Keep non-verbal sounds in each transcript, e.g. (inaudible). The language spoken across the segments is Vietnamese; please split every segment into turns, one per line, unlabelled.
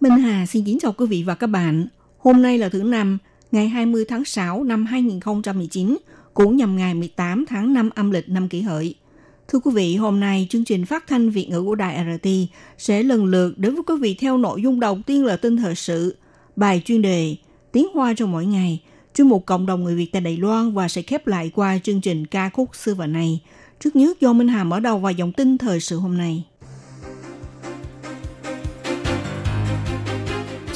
Minh Hà xin kính chào quý vị và các bạn. Hôm nay là thứ năm, ngày 20 tháng 6 năm 2019, cũng nhằm ngày 18 tháng 5 âm lịch năm kỷ hợi. Thưa quý vị, hôm nay chương trình phát thanh Việt ngữ của Đài RT sẽ lần lượt đến với quý vị theo nội dung đầu tiên là tin thời sự, bài chuyên đề, tiếng hoa trong mỗi ngày, chuyên mục cộng đồng người Việt tại Đài Loan và sẽ khép lại qua chương trình ca khúc xưa và này. Trước nhất do Minh Hà mở đầu vào dòng tin thời sự hôm nay.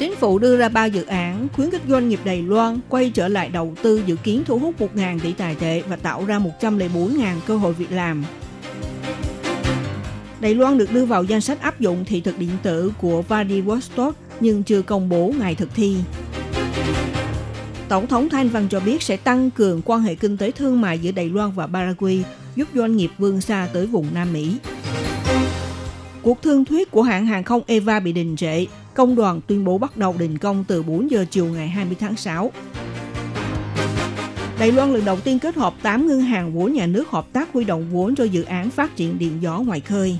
Chính phủ đưa ra ba dự án khuyến khích doanh nghiệp Đài Loan quay trở lại đầu tư dự kiến thu hút 1.000 tỷ tài tệ và tạo ra 104.000 cơ hội việc làm. Đài Loan được đưa vào danh sách áp dụng thị thực điện tử của Vladivostok nhưng chưa công bố ngày thực thi. Tổng thống Thanh Văn cho biết sẽ tăng cường quan hệ kinh tế thương mại giữa Đài Loan và Paraguay, giúp doanh nghiệp vươn xa tới vùng Nam Mỹ. Cuộc thương thuyết của hãng hàng không Eva bị đình trệ, công đoàn tuyên bố bắt đầu đình công từ 4 giờ chiều ngày 20 tháng 6. Đài Loan lần đầu tiên kết hợp 8 ngân hàng vốn nhà nước hợp tác huy động vốn cho dự án phát triển điện gió ngoài khơi.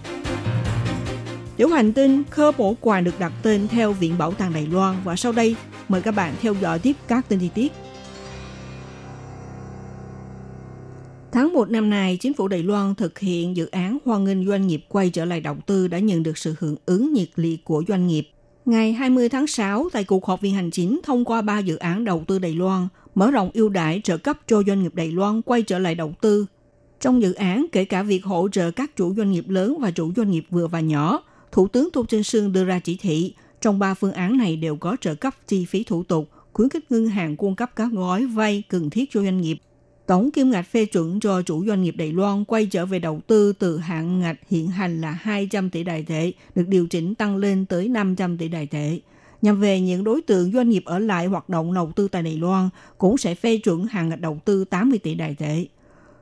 Tiểu hành tinh khơ bổ quà được đặt tên theo Viện Bảo tàng Đài Loan và sau đây mời các bạn theo dõi tiếp các tin chi tiết. Tháng 1 năm nay, chính phủ Đài Loan thực hiện dự án hoan nghênh doanh nghiệp quay trở lại đầu tư đã nhận được sự hưởng ứng nhiệt liệt của doanh nghiệp. Ngày 20 tháng 6, tại cuộc họp viện hành chính thông qua 3 dự án đầu tư Đài Loan, mở rộng ưu đãi trợ cấp cho doanh nghiệp Đài Loan quay trở lại đầu tư. Trong dự án, kể cả việc hỗ trợ các chủ doanh nghiệp lớn và chủ doanh nghiệp vừa và nhỏ, Thủ tướng Tô Trinh Sương đưa ra chỉ thị, trong ba phương án này đều có trợ cấp chi phí thủ tục, khuyến khích ngân hàng cung cấp các gói vay cần thiết cho doanh nghiệp. Tổng kim ngạch phê chuẩn cho chủ doanh nghiệp Đài Loan quay trở về đầu tư từ hạn ngạch hiện hành là 200 tỷ đài tệ, được điều chỉnh tăng lên tới 500 tỷ đài tệ. Nhằm về những đối tượng doanh nghiệp ở lại hoạt động đầu tư tại Đài Loan cũng sẽ phê chuẩn hạn ngạch đầu tư 80 tỷ đài tệ.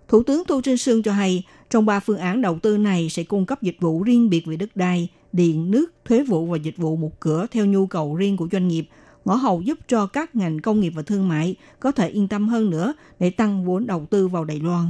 Thủ tướng Tô Trinh Sương cho hay, trong ba phương án đầu tư này sẽ cung cấp dịch vụ riêng biệt về đất đai, điện, nước, thuế vụ và dịch vụ một cửa theo nhu cầu riêng của doanh nghiệp, ngõ hầu giúp cho các ngành công nghiệp và thương mại có thể yên tâm hơn nữa để tăng vốn đầu tư vào Đài Loan.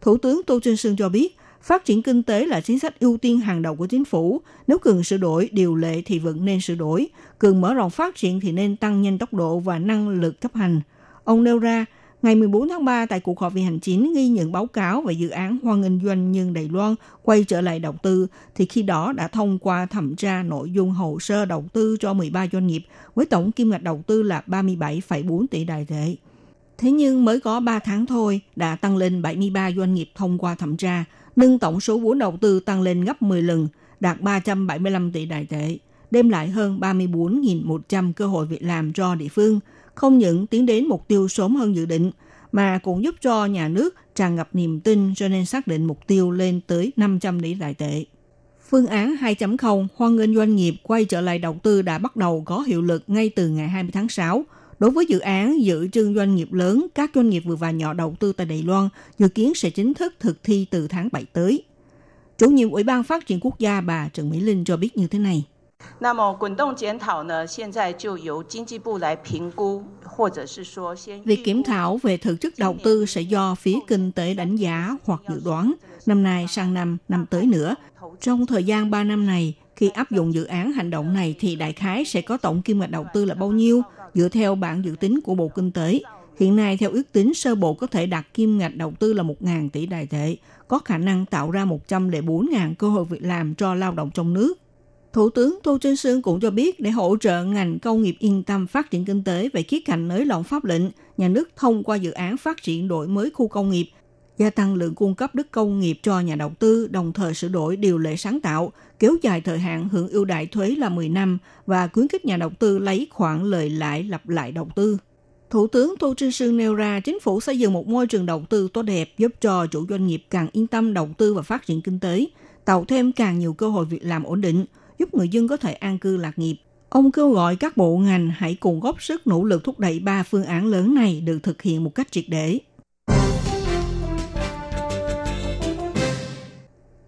Thủ tướng Tô Trinh Sương cho biết, phát triển kinh tế là chính sách ưu tiên hàng đầu của chính phủ. Nếu cần sửa đổi điều lệ thì vẫn nên sửa đổi, cần mở rộng phát triển thì nên tăng nhanh tốc độ và năng lực chấp hành. Ông nêu ra, Ngày 14 tháng 3 tại cuộc họp về hành chính ghi nhận báo cáo về dự án hoan nghênh doanh nhân Đài Loan quay trở lại đầu tư thì khi đó đã thông qua thẩm tra nội dung hồ sơ đầu tư cho 13 doanh nghiệp với tổng kim ngạch đầu tư là 37,4 tỷ đài tệ. Thế nhưng mới có 3 tháng thôi đã tăng lên 73 doanh nghiệp thông qua thẩm tra, nâng tổng số vốn đầu tư tăng lên gấp 10 lần, đạt 375 tỷ đài tệ, đem lại hơn 34.100 cơ hội việc làm cho địa phương – không những tiến đến mục tiêu sớm hơn dự định, mà cũng giúp cho nhà nước tràn ngập niềm tin cho nên xác định mục tiêu lên tới 500 tỷ đại tệ. Phương án 2.0 hoan nghênh doanh nghiệp quay trở lại đầu tư đã bắt đầu có hiệu lực ngay từ ngày 20 tháng 6. Đối với dự án giữ chân doanh nghiệp lớn, các doanh nghiệp vừa và nhỏ đầu tư tại Đài Loan dự kiến sẽ chính thức thực thi từ tháng 7 tới. Chủ nhiệm Ủy ban Phát triển Quốc gia bà Trần Mỹ Linh cho biết như thế này.
那么滚动检讨呢，现在就由经济部来评估，或者是说先
Việc kiểm thảo về thực chất đầu tư sẽ do phía kinh tế đánh giá hoặc dự đoán năm nay sang năm, năm tới nữa. Trong thời gian 3 năm này, khi áp dụng dự án hành động này thì đại khái sẽ có tổng kim ngạch đầu tư là bao nhiêu dựa theo bản dự tính của Bộ Kinh tế. Hiện nay theo ước tính sơ bộ có thể đạt kim ngạch đầu tư là 1.000 tỷ đài tệ, có khả năng tạo ra 104.000 cơ hội việc làm cho lao động trong nước. Thủ tướng Tô Trinh Sương cũng cho biết để hỗ trợ ngành công nghiệp yên tâm phát triển kinh tế về khía cạnh nới lỏng pháp lệnh, nhà nước thông qua dự án phát triển đổi mới khu công nghiệp, gia tăng lượng cung cấp đất công nghiệp cho nhà đầu tư, đồng thời sửa đổi điều lệ sáng tạo, kéo dài thời hạn hưởng ưu đại thuế là 10 năm và khuyến khích nhà đầu tư lấy khoản lợi lãi lặp lại đầu tư. Thủ tướng Tô Trinh Sương nêu ra chính phủ xây dựng một môi trường đầu tư tốt đẹp giúp cho chủ doanh nghiệp càng yên tâm đầu tư và phát triển kinh tế, tạo thêm càng nhiều cơ hội việc làm ổn định – giúp người dân có thể an cư lạc nghiệp. Ông kêu gọi các bộ ngành hãy cùng góp sức nỗ lực thúc đẩy ba phương án lớn này được thực hiện một cách triệt để.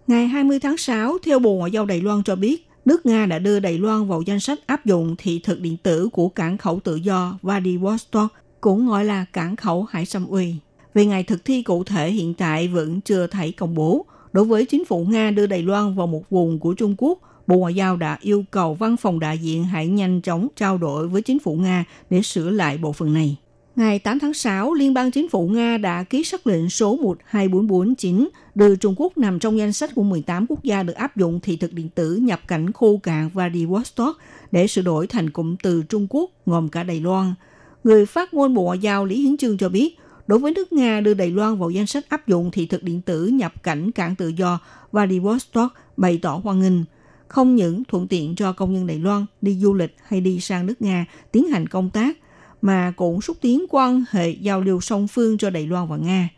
Ngày 20 tháng 6, theo Bộ Ngoại giao Đài Loan cho biết, nước Nga đã đưa Đài Loan vào danh sách áp dụng thị thực điện tử của cảng khẩu tự do Vladivostok, cũng gọi là cảng khẩu Hải Sâm Uy. Về ngày thực thi cụ thể hiện tại vẫn chưa thấy công bố. Đối với chính phủ Nga đưa Đài Loan vào một vùng của Trung Quốc, Bộ Ngoại giao đã yêu cầu văn phòng đại diện hãy nhanh chóng trao đổi với chính phủ Nga để sửa lại bộ phận này. Ngày 8 tháng 6, Liên bang Chính phủ Nga đã ký sắc lệnh số 12449 đưa Trung Quốc nằm trong danh sách của 18 quốc gia được áp dụng thị thực điện tử nhập cảnh khu cảng Vladivostok để sửa đổi thành cụm từ Trung Quốc gồm cả Đài Loan. Người phát ngôn Bộ Ngoại giao Lý Hiến Trương cho biết, đối với nước Nga đưa Đài Loan vào danh sách áp dụng thị thực điện tử nhập cảnh cảng tự do Vladivostok bày tỏ hoan nghênh không những thuận tiện cho công nhân Đài Loan đi du lịch hay đi sang nước Nga tiến hành công tác, mà cũng xúc tiến quan hệ giao lưu song phương cho Đài Loan và Nga.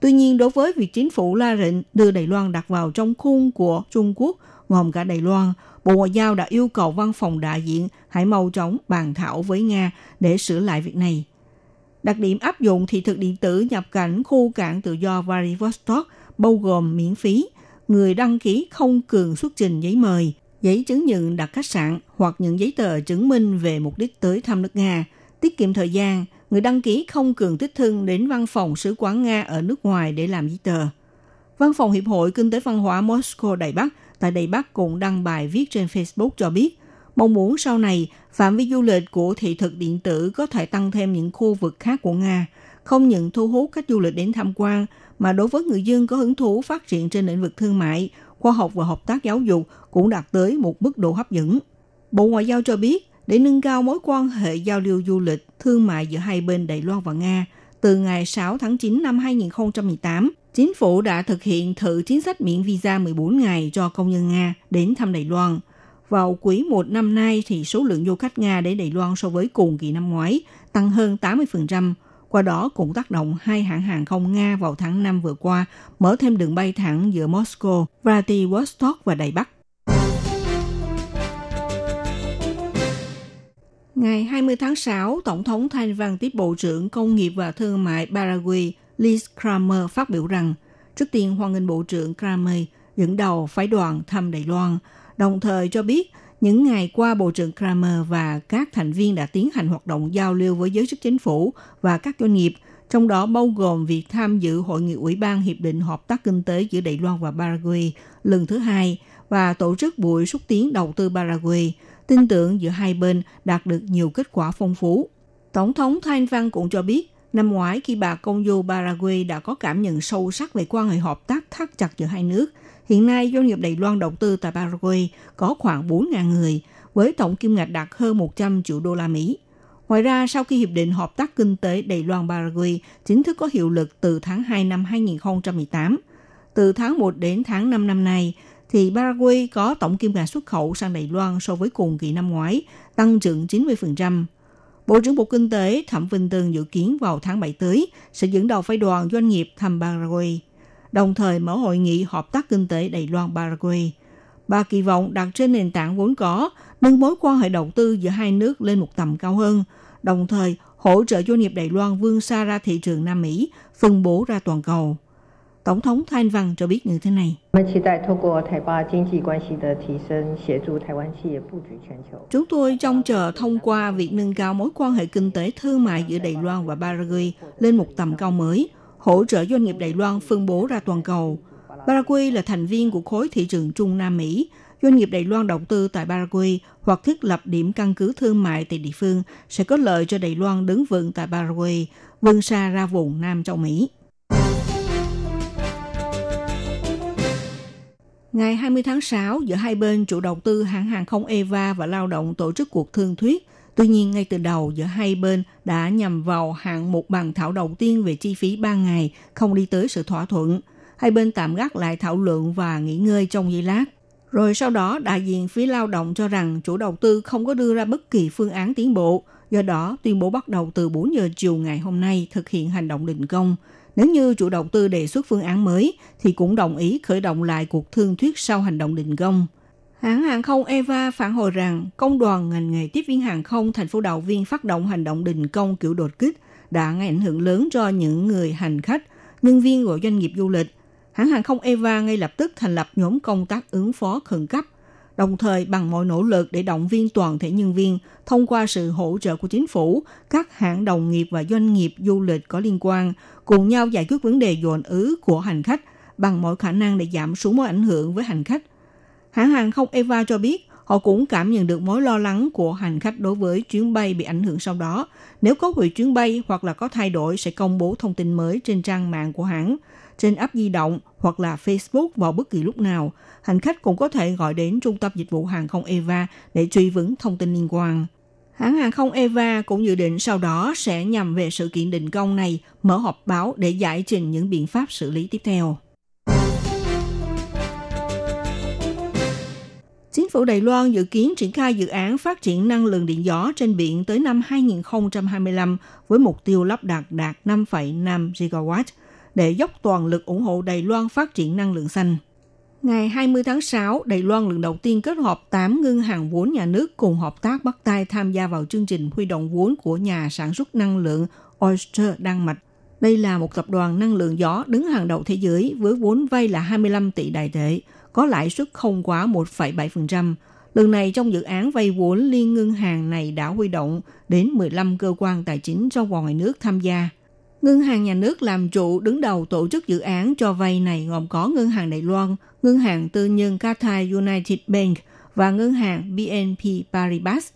Tuy nhiên, đối với việc chính phủ La Rịnh đưa Đài Loan đặt vào trong khuôn của Trung Quốc, gồm cả Đài Loan, Bộ Ngoại giao đã yêu cầu văn phòng đại diện hãy mau chóng bàn thảo với Nga để sửa lại việc này. Đặc điểm áp dụng thị thực điện tử nhập cảnh khu cảng tự do Vladivostok bao gồm miễn phí, người đăng ký không cần xuất trình giấy mời, giấy chứng nhận đặt khách sạn hoặc những giấy tờ chứng minh về mục đích tới thăm nước Nga, tiết kiệm thời gian, người đăng ký không cần tích thân đến văn phòng sứ quán Nga ở nước ngoài để làm giấy tờ. Văn phòng Hiệp hội Kinh tế Văn hóa Moscow Đài Bắc tại Đài Bắc cũng đăng bài viết trên Facebook cho biết, mong muốn sau này phạm vi du lịch của thị thực điện tử có thể tăng thêm những khu vực khác của Nga, không những thu hút khách du lịch đến tham quan, mà đối với người dân có hứng thú phát triển trên lĩnh vực thương mại, khoa học và hợp tác giáo dục cũng đạt tới một mức độ hấp dẫn. Bộ Ngoại giao cho biết, để nâng cao mối quan hệ giao lưu du lịch, thương mại giữa hai bên Đài Loan và Nga, từ ngày 6 tháng 9 năm 2018, chính phủ đã thực hiện thử chính sách miễn visa 14 ngày cho công nhân Nga đến thăm Đài Loan. Vào quý một năm nay thì số lượng du khách Nga đến Đài Loan so với cùng kỳ năm ngoái tăng hơn 80%, qua đó cũng tác động hai hãng hàng không Nga vào tháng 5 vừa qua mở thêm đường bay thẳng giữa Moscow, Vladivostok và Đài Bắc. Ngày 20 tháng 6, Tổng thống Thanh Văn tiếp Bộ trưởng Công nghiệp và Thương mại Paraguay Liz Kramer phát biểu rằng trước tiên hoan nghênh Bộ trưởng Kramer dẫn đầu phái đoàn thăm Đài Loan, đồng thời cho biết những ngày qua Bộ trưởng Kramer và các thành viên đã tiến hành hoạt động giao lưu với giới chức chính phủ và các doanh nghiệp, trong đó bao gồm việc tham dự hội nghị Ủy ban Hiệp định Hợp tác Kinh tế giữa Đài Loan và Paraguay lần thứ hai và tổ chức buổi xúc tiến đầu tư Paraguay – tin tưởng giữa hai bên đạt được nhiều kết quả phong phú. Tổng thống Thanh Văn cũng cho biết, năm ngoái khi bà công du Paraguay đã có cảm nhận sâu sắc về quan hệ hợp tác thắt chặt giữa hai nước, hiện nay doanh nghiệp Đài Loan đầu tư tại Paraguay có khoảng 4.000 người, với tổng kim ngạch đạt hơn 100 triệu đô la Mỹ. Ngoài ra, sau khi Hiệp định Hợp tác Kinh tế Đài Loan-Paraguay chính thức có hiệu lực từ tháng 2 năm 2018, từ tháng 1 đến tháng 5 năm nay, thì Paraguay có tổng kim ngạch xuất khẩu sang Đài Loan so với cùng kỳ năm ngoái, tăng trưởng 90%. Bộ trưởng Bộ Kinh tế Thẩm Vinh Tường dự kiến vào tháng 7 tới sẽ dẫn đầu phái đoàn doanh nghiệp thăm Paraguay, đồng thời mở hội nghị hợp tác kinh tế Đài Loan Paraguay. Bà kỳ vọng đặt trên nền tảng vốn có, nâng mối quan hệ đầu tư giữa hai nước lên một tầm cao hơn, đồng thời hỗ trợ doanh nghiệp Đài Loan vươn xa ra thị trường Nam Mỹ, phân bố ra toàn cầu. Tổng thống Thanh Văn cho biết như thế này. Chúng tôi trông chờ thông qua việc nâng cao mối quan hệ kinh tế thương mại giữa Đài Loan và Paraguay lên một tầm cao mới, hỗ trợ doanh nghiệp Đài Loan phân bố ra toàn cầu. Paraguay là thành viên của khối thị trường Trung Nam Mỹ. Doanh nghiệp Đài Loan đầu tư tại Paraguay hoặc thiết lập điểm căn cứ thương mại tại địa phương sẽ có lợi cho Đài Loan đứng vững tại Paraguay, vươn xa ra vùng Nam châu Mỹ. Ngày 20 tháng 6, giữa hai bên chủ đầu tư hãng hàng không Eva và lao động tổ chức cuộc thương thuyết. Tuy nhiên, ngay từ đầu, giữa hai bên đã nhằm vào hạng mục bàn thảo đầu tiên về chi phí 3 ngày, không đi tới sự thỏa thuận. Hai bên tạm gác lại thảo luận và nghỉ ngơi trong giây lát. Rồi sau đó, đại diện phía lao động cho rằng chủ đầu tư không có đưa ra bất kỳ phương án tiến bộ. Do đó, tuyên bố bắt đầu từ 4 giờ chiều ngày hôm nay thực hiện hành động đình công – nếu như chủ đầu tư đề xuất phương án mới thì cũng đồng ý khởi động lại cuộc thương thuyết sau hành động đình công. Hãng hàng không Eva phản hồi rằng công đoàn ngành nghề tiếp viên hàng không thành phố Đạo Viên phát động hành động đình công kiểu đột kích đã gây ảnh hưởng lớn cho những người hành khách, nhân viên của doanh nghiệp du lịch. Hãng hàng không Eva ngay lập tức thành lập nhóm công tác ứng phó khẩn cấp, đồng thời bằng mọi nỗ lực để động viên toàn thể nhân viên thông qua sự hỗ trợ của chính phủ, các hãng đồng nghiệp và doanh nghiệp du lịch có liên quan cùng nhau giải quyết vấn đề dồn ứ của hành khách bằng mọi khả năng để giảm xuống mối ảnh hưởng với hành khách Hãng hàng không Eva cho biết họ cũng cảm nhận được mối lo lắng của hành khách đối với chuyến bay bị ảnh hưởng sau đó. Nếu có hủy chuyến bay hoặc là có thay đổi sẽ công bố thông tin mới trên trang mạng của hãng, trên app di động hoặc là Facebook vào bất kỳ lúc nào. Hành khách cũng có thể gọi đến trung tâm dịch vụ hàng không Eva để truy vấn thông tin liên quan. Hãng hàng không Eva cũng dự định sau đó sẽ nhằm về sự kiện định công này mở họp báo để giải trình những biện pháp xử lý tiếp theo. Chính phủ Đài Loan dự kiến triển khai dự án phát triển năng lượng điện gió trên biển tới năm 2025 với mục tiêu lắp đặt đạt 5,5 gigawatt để dốc toàn lực ủng hộ Đài Loan phát triển năng lượng xanh. Ngày 20 tháng 6, Đài Loan lần đầu tiên kết hợp 8 ngân hàng vốn nhà nước cùng hợp tác bắt tay tham gia vào chương trình huy động vốn của nhà sản xuất năng lượng Oyster Đan Mạch. Đây là một tập đoàn năng lượng gió đứng hàng đầu thế giới với vốn vay là 25 tỷ đại tệ, có lãi suất không quá 1,7%. Lần này trong dự án vay vốn liên ngân hàng này đã huy động đến 15 cơ quan tài chính trong và ngoài nước tham gia. Ngân hàng nhà nước làm trụ đứng đầu tổ chức dự án cho vay này gồm có Ngân hàng Đài Loan, Ngân hàng Tư nhân Cathay United Bank và Ngân hàng BNP Paribas.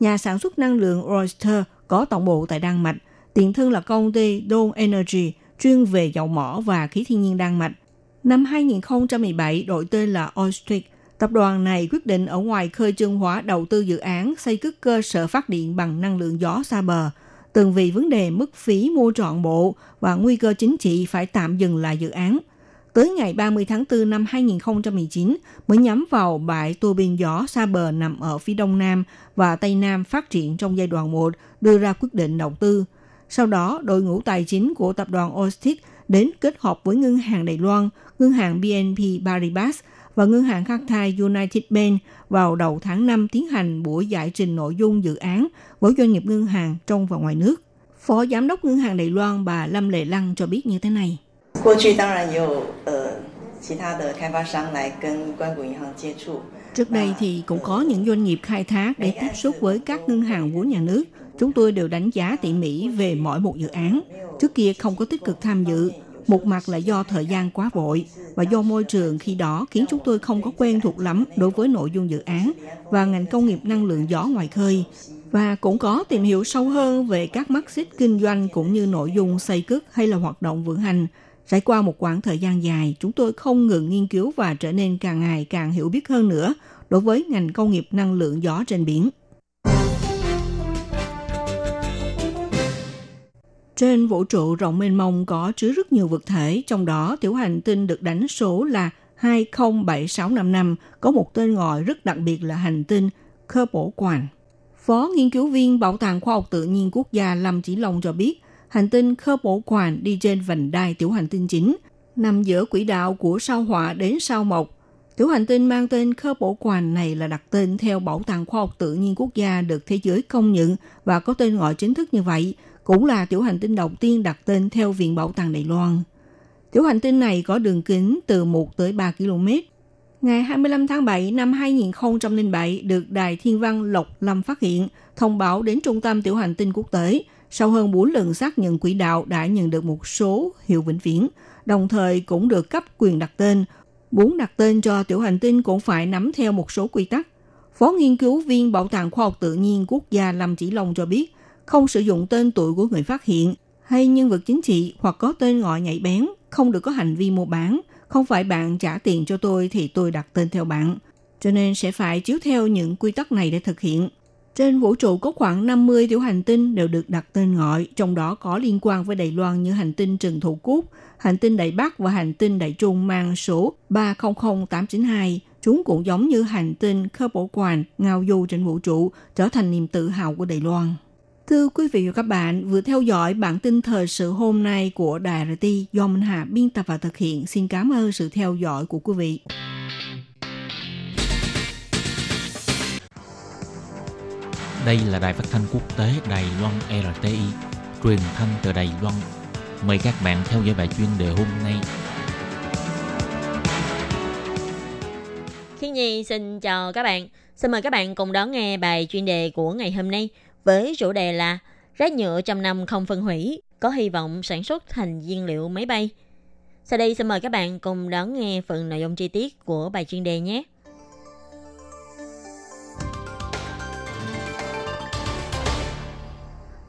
Nhà sản xuất năng lượng Oyster có tổng bộ tại Đan Mạch, tiền thân là công ty Don Energy chuyên về dầu mỏ và khí thiên nhiên Đan Mạch Năm 2017 đổi tên là Ostrich. Tập đoàn này quyết định ở ngoài khơi trương hóa đầu tư dự án xây cất cơ sở phát điện bằng năng lượng gió xa bờ, từng vì vấn đề mức phí mua trọn bộ và nguy cơ chính trị phải tạm dừng lại dự án. Tới ngày 30 tháng 4 năm 2019 mới nhắm vào bãi tua bin gió xa bờ nằm ở phía đông nam và tây nam phát triển trong giai đoạn 1 đưa ra quyết định đầu tư. Sau đó, đội ngũ tài chính của tập đoàn Ostit đến kết hợp với Ngân hàng Đài Loan, Ngân hàng BNP Paribas và Ngân hàng Qatar United Bank vào đầu tháng 5 tiến hành buổi giải trình nội dung dự án với doanh nghiệp ngân hàng trong và ngoài nước. Phó Giám đốc Ngân hàng Đài Loan bà Lâm Lệ Lăng cho biết như thế này. Trước đây thì cũng có những doanh nghiệp khai thác để tiếp xúc với các ngân hàng vốn nhà nước. Chúng tôi đều đánh giá tỉ mỉ về mỗi một dự án. Trước kia không có tích cực tham dự, một mặt là do thời gian quá vội và do môi trường khi đó khiến chúng tôi không có quen thuộc lắm đối với nội dung dự án và ngành công nghiệp năng lượng gió ngoài khơi và cũng có tìm hiểu sâu hơn về các mắt xích kinh doanh cũng như nội dung xây cất hay là hoạt động vận hành. Trải qua một quãng thời gian dài, chúng tôi không ngừng nghiên cứu và trở nên càng ngày càng hiểu biết hơn nữa đối với ngành công nghiệp năng lượng gió trên biển. Trên vũ trụ rộng mênh mông có chứa rất nhiều vật thể, trong đó tiểu hành tinh được đánh số là 207655 có một tên gọi rất đặc biệt là hành tinh Cơ Bổ Quản. Phó nghiên cứu viên Bảo tàng Khoa học Tự nhiên Quốc gia Lâm Chỉ Long cho biết, hành tinh Cơ Bổ Quản đi trên vành đai tiểu hành tinh chính, nằm giữa quỹ đạo của sao hỏa đến sao mộc. Tiểu hành tinh mang tên Cơ Bổ Quản này là đặt tên theo Bảo tàng Khoa học Tự nhiên Quốc gia được thế giới công nhận và có tên gọi chính thức như vậy – cũng là tiểu hành tinh đầu tiên đặt tên theo Viện Bảo tàng Đài Loan. Tiểu hành tinh này có đường kính từ 1 tới 3 km. Ngày 25 tháng 7 năm 2007 được Đài Thiên văn Lộc Lâm phát hiện, thông báo đến Trung tâm Tiểu hành tinh quốc tế. Sau hơn 4 lần xác nhận quỹ đạo đã nhận được một số hiệu vĩnh viễn, đồng thời cũng được cấp quyền đặt tên. Muốn đặt tên cho tiểu hành tinh cũng phải nắm theo một số quy tắc. Phó nghiên cứu viên Bảo tàng Khoa học Tự nhiên Quốc gia Lâm Chỉ Long cho biết, không sử dụng tên tuổi của người phát hiện hay nhân vật chính trị hoặc có tên gọi nhạy bén, không được có hành vi mua bán. Không phải bạn trả tiền cho tôi thì tôi đặt tên theo bạn. Cho nên sẽ phải chiếu theo những quy tắc này để thực hiện. Trên vũ trụ có khoảng 50 tiểu hành tinh đều được đặt tên gọi, trong đó có liên quan với Đài Loan như hành tinh Trần Thủ Cúc, hành tinh Đại Bắc và hành tinh Đại Trung mang số 300892. Chúng cũng giống như hành tinh Khơ Bổ Quản, ngao du trên vũ trụ, trở thành niềm tự hào của Đài Loan. Thưa quý vị và các bạn, vừa theo dõi bản tin thời sự hôm nay của Đài RT do Minh Hà biên tập và thực hiện. Xin cảm ơn sự theo dõi của quý vị.
Đây là đài phát thanh quốc tế Đài Loan RTI, truyền thanh từ Đài Loan. Mời các bạn theo dõi bài chuyên đề hôm nay.
Khi Nhi xin chào các bạn. Xin mời các bạn cùng đón nghe bài chuyên đề của ngày hôm nay – với chủ đề là rác nhựa trăm năm không phân hủy, có hy vọng sản xuất thành nhiên liệu máy bay. Sau đây xin mời các bạn cùng đón nghe phần nội dung chi tiết của bài chuyên đề nhé.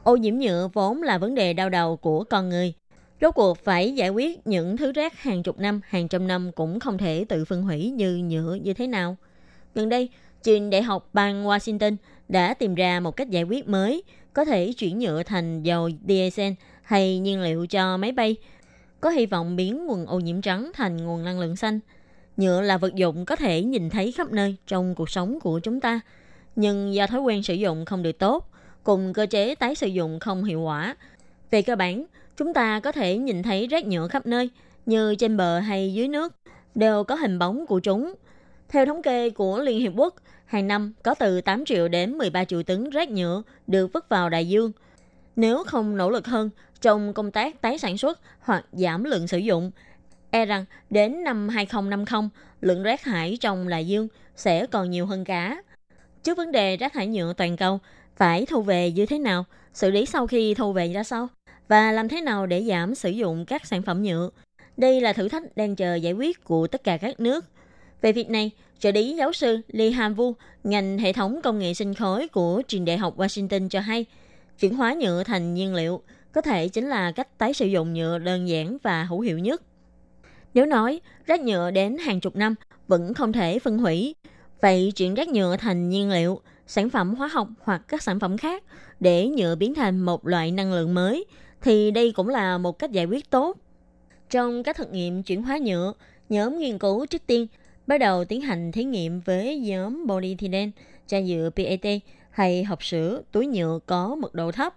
Ô nhiễm nhựa vốn là vấn đề đau đầu của con người. Rốt cuộc phải giải quyết những thứ rác hàng chục năm, hàng trăm năm cũng không thể tự phân hủy như nhựa như thế nào. Gần đây, trường đại học bang Washington đã tìm ra một cách giải quyết mới có thể chuyển nhựa thành dầu diesel hay nhiên liệu cho máy bay, có hy vọng biến nguồn ô nhiễm trắng thành nguồn năng lượng xanh. Nhựa là vật dụng có thể nhìn thấy khắp nơi trong cuộc sống của chúng ta, nhưng do thói quen sử dụng không được tốt, cùng cơ chế tái sử dụng không hiệu quả. Về cơ bản, chúng ta có thể nhìn thấy rác nhựa khắp nơi, như trên bờ hay dưới nước, đều có hình bóng của chúng. Theo thống kê của Liên Hiệp Quốc, hàng năm có từ 8 triệu đến 13 triệu tấn rác nhựa được vứt vào đại dương. Nếu không nỗ lực hơn trong công tác tái sản xuất hoặc giảm lượng sử dụng, e rằng đến năm 2050, lượng rác thải trong đại dương sẽ còn nhiều hơn cả. Trước vấn đề rác thải nhựa toàn cầu, phải thu về như thế nào, xử lý sau khi thu về ra sao, và làm thế nào để giảm sử dụng các sản phẩm nhựa. Đây là thử thách đang chờ giải quyết của tất cả các nước. Về việc này, trợ lý giáo sư Lee Han Vu, ngành hệ thống công nghệ sinh khối của trường đại học Washington cho hay, chuyển hóa nhựa thành nhiên liệu có thể chính là cách tái sử dụng nhựa đơn giản và hữu hiệu nhất. Nếu nói rác nhựa đến hàng chục năm vẫn không thể phân hủy, vậy chuyển rác nhựa thành nhiên liệu, sản phẩm hóa học hoặc các sản phẩm khác để nhựa biến thành một loại năng lượng mới thì đây cũng là một cách giải quyết tốt. Trong các thực nghiệm chuyển hóa nhựa, nhóm nghiên cứu trước tiên bắt đầu tiến hành thí nghiệm với nhóm polyethylene, chai nhựa PET hay hộp sữa, túi nhựa có mật độ thấp.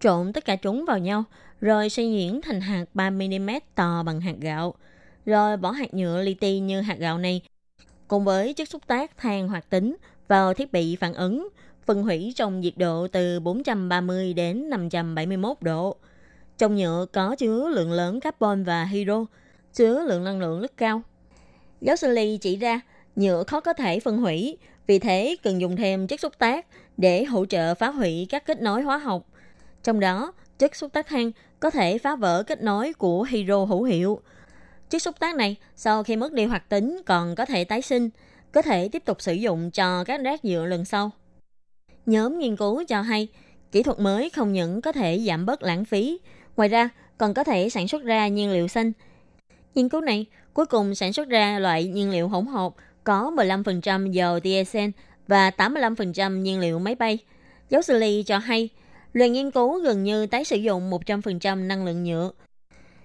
Trộn tất cả chúng vào nhau, rồi xây nhuyễn thành hạt 3mm to bằng hạt gạo. Rồi bỏ hạt nhựa li ti như hạt gạo này, cùng với chất xúc tác than hoạt tính vào thiết bị phản ứng, phân hủy trong nhiệt độ từ 430 đến 571 độ. Trong nhựa có chứa lượng lớn carbon và hydro, chứa lượng năng lượng rất cao. Giáo sư Lee chỉ ra nhựa khó có thể phân hủy, vì thế cần dùng thêm chất xúc tác để hỗ trợ phá hủy các kết nối hóa học. Trong đó, chất xúc tác than có thể phá vỡ kết nối của hydro hữu hiệu. Chất xúc tác này sau khi mất đi hoạt tính còn có thể tái sinh, có thể tiếp tục sử dụng cho các rác nhựa lần sau. Nhóm nghiên cứu cho hay, kỹ thuật mới không những có thể giảm bớt lãng phí, ngoài ra còn có thể sản xuất ra nhiên liệu xanh. Nghiên cứu này cuối cùng sản xuất ra loại nhiên liệu hỗn hợp có 15% dầu diesel và 85% nhiên liệu máy bay. Giáo sư Lee cho hay, loại nghiên cứu gần như tái sử dụng 100% năng lượng nhựa.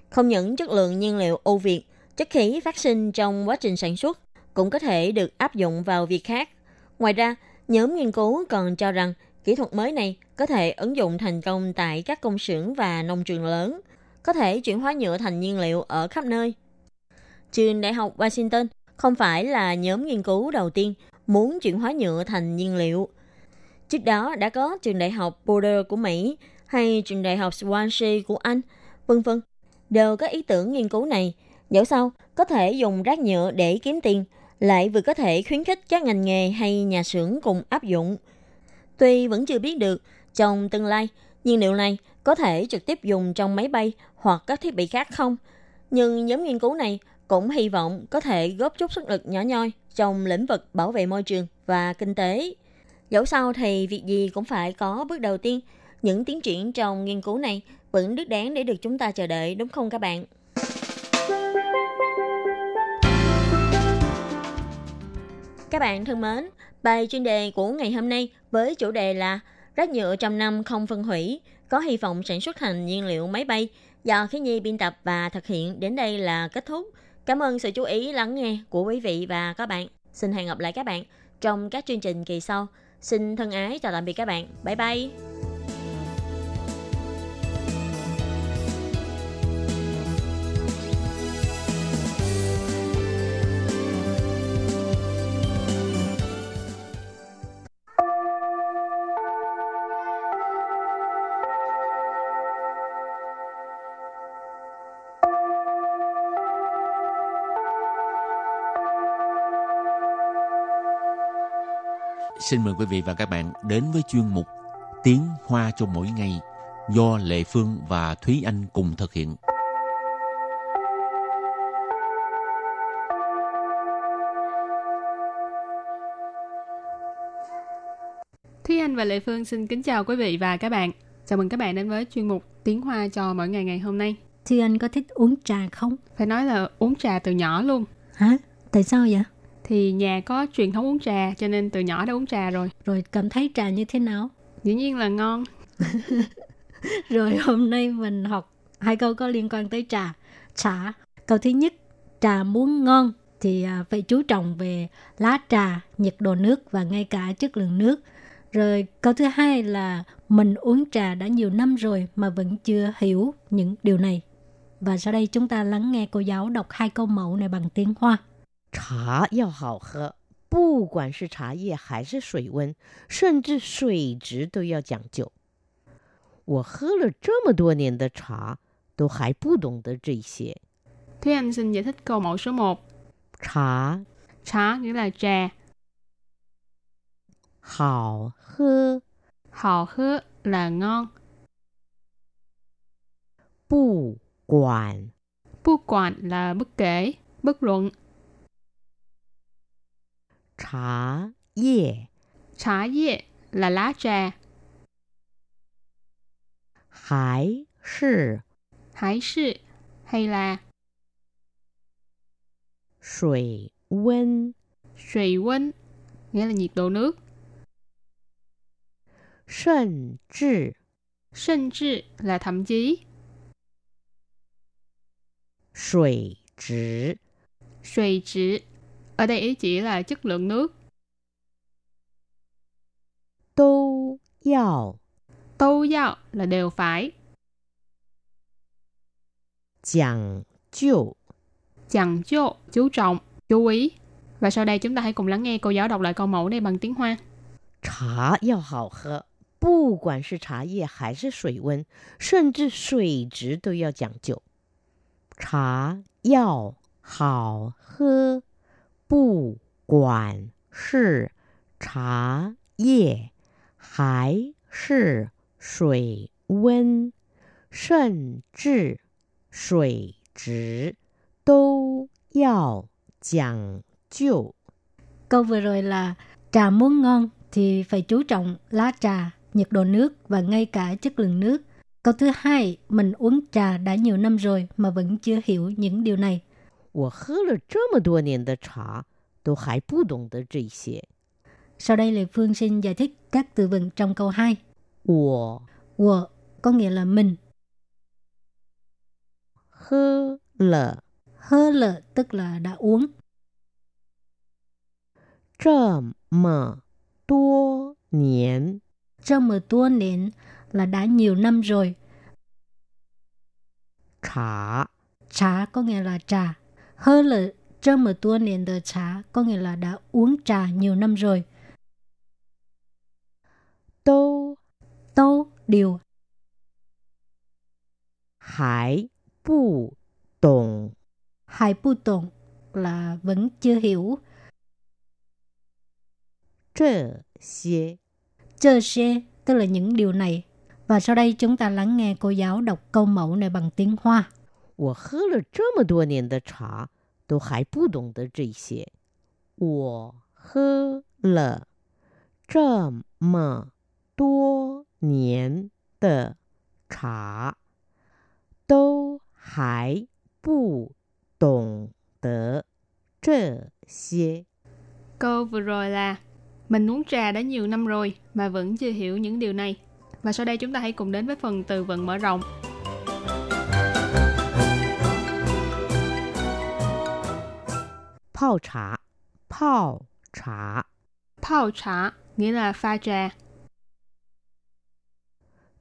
Không những chất lượng nhiên liệu ưu việt, chất khí phát sinh trong quá trình sản xuất cũng có thể được áp dụng vào việc khác. Ngoài ra, nhóm nghiên cứu còn cho rằng kỹ thuật mới này có thể ứng dụng thành công tại các công xưởng và nông trường lớn, có thể chuyển hóa nhựa thành nhiên liệu ở khắp nơi. Trường Đại học Washington không phải là nhóm nghiên cứu đầu tiên muốn chuyển hóa nhựa thành nhiên liệu. Trước đó đã có trường đại học Boulder của Mỹ hay trường đại học Swansea của Anh, vân vân, đều có ý tưởng nghiên cứu này. Dẫu sao, có thể dùng rác nhựa để kiếm tiền, lại vừa có thể khuyến khích các ngành nghề hay nhà xưởng cùng áp dụng. Tuy vẫn chưa biết được, trong tương lai, nhiên liệu này có thể trực tiếp dùng trong máy bay hoặc các thiết bị khác không, nhưng nhóm nghiên cứu này cũng hy vọng có thể góp chút sức lực nhỏ nhoi trong lĩnh vực bảo vệ môi trường và kinh tế. Dẫu sao thì việc gì cũng phải có bước đầu tiên. Những tiến triển trong nghiên cứu này vẫn đứt đáng để được chúng ta chờ đợi đúng không các bạn? Các bạn thân mến, bài chuyên đề của ngày hôm nay với chủ đề là rác nhựa trăm năm không phân hủy, có hy vọng sản xuất thành nhiên liệu máy bay do Khí Nhi biên tập và thực hiện đến đây là kết thúc. Cảm ơn sự chú ý, lắng nghe của quý vị và các bạn. Xin hẹn gặp lại các bạn trong các chương trình kỳ sau. Xin thân ái chào tạm biệt các bạn. Bye bye.
Xin mời quý vị và các bạn đến với chuyên mục Tiếng Hoa cho mỗi ngày do Lệ Phương và Thúy Anh cùng thực hiện.
Thúy Anh và Lệ Phương xin kính chào quý vị và các bạn. Chào mừng các bạn đến với chuyên mục Tiếng Hoa cho mỗi ngày ngày hôm nay.
Thì anh có thích uống trà không?
Phải nói là uống trà từ nhỏ luôn.
Hả? Tại sao vậy?
Thì nhà có truyền thống uống trà cho nên từ nhỏ đã uống trà rồi.
Rồi cảm thấy trà như thế nào?
Dĩ nhiên là ngon. (laughs)
Rồi hôm nay mình học hai câu có liên quan tới trà. Trà. Câu thứ nhất, trà muốn ngon thì à, phải chú trọng về lá trà, nhiệt độ nước và ngay cả chất lượng nước. Rồi câu thứ hai là mình uống trà đã nhiều năm rồi mà vẫn chưa hiểu những điều này. Và sau đây chúng ta lắng nghe cô giáo đọc hai câu mẫu này bằng tiếng Hoa.
茶要好喝，不管是茶叶还是水温，甚至水质都要讲究。我喝了这么多年的茶，都还不懂得这些。
Thúy Anh xin giải thích câu mẫu số 1.
茶
Trà nghĩa là trà,
好喝，
hò hứa là ngon,
不管
bu quản là bất kể, bất luận,
茶叶
trà ye là lá trà,
还是
hải sư hay là
水温
suy温nghĩa là nhiệt độ nước,
甚至
甚至 là thậm chí,
水质
suy chỉ ở đây ý chỉ là chất lượng nước,
都要
tô giao là đều phải,
讲究。
chẳng chô, chú trọng, chú ý. Và sau đây chúng ta hãy cùng lắng nghe cô giáo đọc lại câu mẫu này bằng tiếng Hoa.
茶要好喝，不管是茶叶还是水温，甚至水质都要讲究。茶要好喝， 不管是茶叶还是水温，甚至水质都要讲究。
Câu vừa rồi là trà muốn ngon thì phải chú trọng lá trà, nhiệt độ nước và ngay cả chất lượng nước. Câu thứ hai, mình uống trà đã nhiều năm rồi mà vẫn chưa hiểu những điều này.
我喝了这么多年的茶，都还不懂得这些。
Sau đây Lê Phương xin giải thích các từ vựng trong câu 2.
我
Wo có nghĩa là mình,
喝了
hơ lợ tức là đã uống.
这么多年，
Trong một tua nền là đã nhiều năm rồi.
茶
Trà có nghĩa là trà. hơn là trong một tua nền tờ trà, có nghĩa là đã uống trà nhiều năm rồi.
Tô
Tô điều là vẫn chưa hiểu. Tức là những điều này. Và sau đây chúng ta lắng nghe cô giáo đọc câu mẫu này bằng tiếng Hoa.
我喝了这么多年的茶，都还不懂得这些。我喝了这么多年的茶，都还不懂得这些。
Câu vừa rồi là Mình uống trà đã nhiều năm rồi mà vẫn chưa hiểu những điều này. Và sau đây chúng ta hãy cùng đến với phần từ vựng mở rộng.
泡茶，泡茶，
Pao trà nghĩa là pha trà.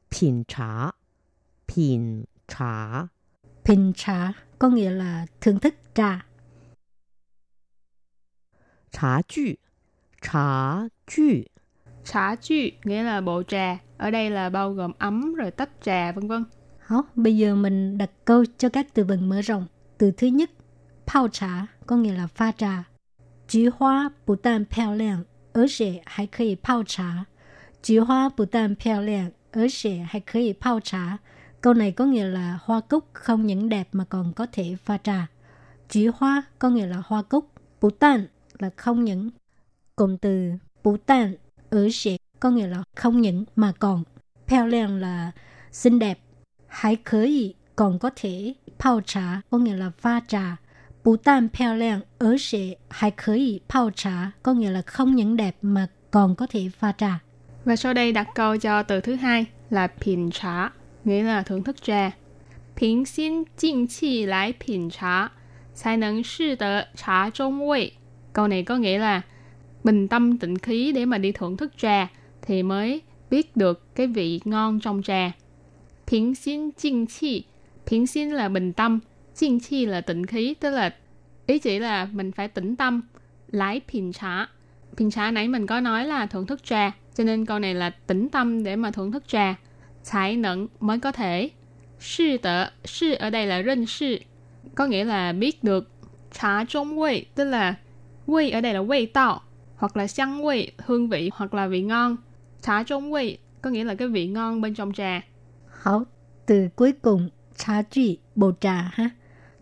品茶，品茶，
Pin trà có nghĩa là thưởng thức trà.
茶具，茶具，
Trà chư nghĩa là bộ trà. Ở đây là bao gồm ấm rồi tách trà vân vân.
Hảo, bây giờ mình đặt câu cho các từ vựng mở rộng. Từ thứ nhất, pao trà có nghĩa là pha trà.菊花不但漂亮， 而且还可以泡茶. Chị hoa bù tan 漂亮, ở sẽ hay có thể泡trà. Câu này có nghĩa là hoa cúc không những đẹp mà còn có thể pha trà. Chỉ hoa có nghĩa là hoa cúc. Bù tan là không những. Cụm từ bù tan ở sẽ có nghĩa là không những mà còn.漂亮là xinh đẹp. Hãy có thể còn có thể泡trà có nghĩa là pha trà. Bù tan 漂亮 ở sẽ hay có thể泡trà có nghĩa là không những đẹp mà còn có thể pha trà.
Và sau đây đặt câu cho từ thứ hai là品茶, nghĩa là thưởng thức trà. 平心静气来品茶，才能试得茶中味. Câu này có nghĩa là bình tâm tịnh khí để mà đi thưởng thức trà thì mới biết được cái vị ngon trong trà. 平心静气, 平心là bình tâm, 静气 là tịnh khí, tức là ý chỉ là mình phải tĩnh tâm. Lái品茶,品茶nãy mình có nói là thưởng thức trà, cho nên câu này là tĩnh tâm để mà thưởng thức trà. Thái nẫn mới có thể. Sư tợ, sư ở đây là rinh sư, có nghĩa là biết được. Trà trung vị, tức là vị ở đây là vị tạo, hoặc là xăng vị, hương vị, hoặc là vị ngon. Trà trung vị có nghĩa là cái vị ngon bên trong trà.
Hảo, từ cuối cùng, trà具, bầu trà ha.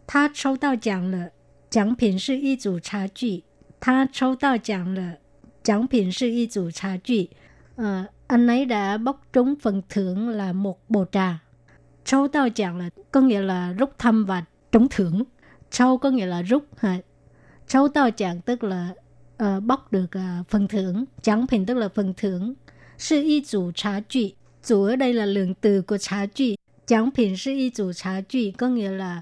他抽到奖了，奖品是一组茶具。他抽到奖了，奖品是一组茶具。Ờ, anh ấy đã bóc trúng phần thưởng là một bồ trà. Châu tao chẳng là có nghĩa là rút thăm và trúng thưởng. Châu có nghĩa là rút. Ha. Châu tao chẳng tức là uh, bóc được uh, phần thưởng. Chẳng品tức là phần thưởng. Sư y chủ trà具. Chủ ở đây là lượng từ của trà具. Chẳng品sư y chủ trà具có nghĩa là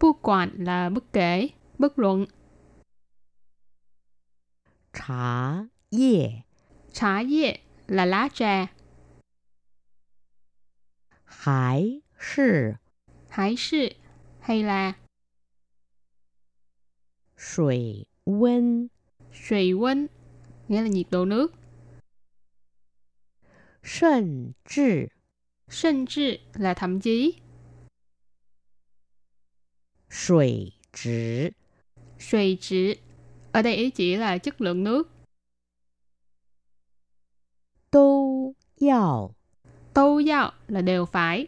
Bất quản là bất kể, bất luận.
Trà yê
Trà yê là lá trà.
Hải sư
Hải sư hay là
Sủy quân
Sủy quân nghĩa là nhiệt độ nước.
Sân trị
Sân trị là thậm chí.
水质
Sùy trị ở đây ý chỉ là chất lượng nước.
都要
Tô giao là đều phải.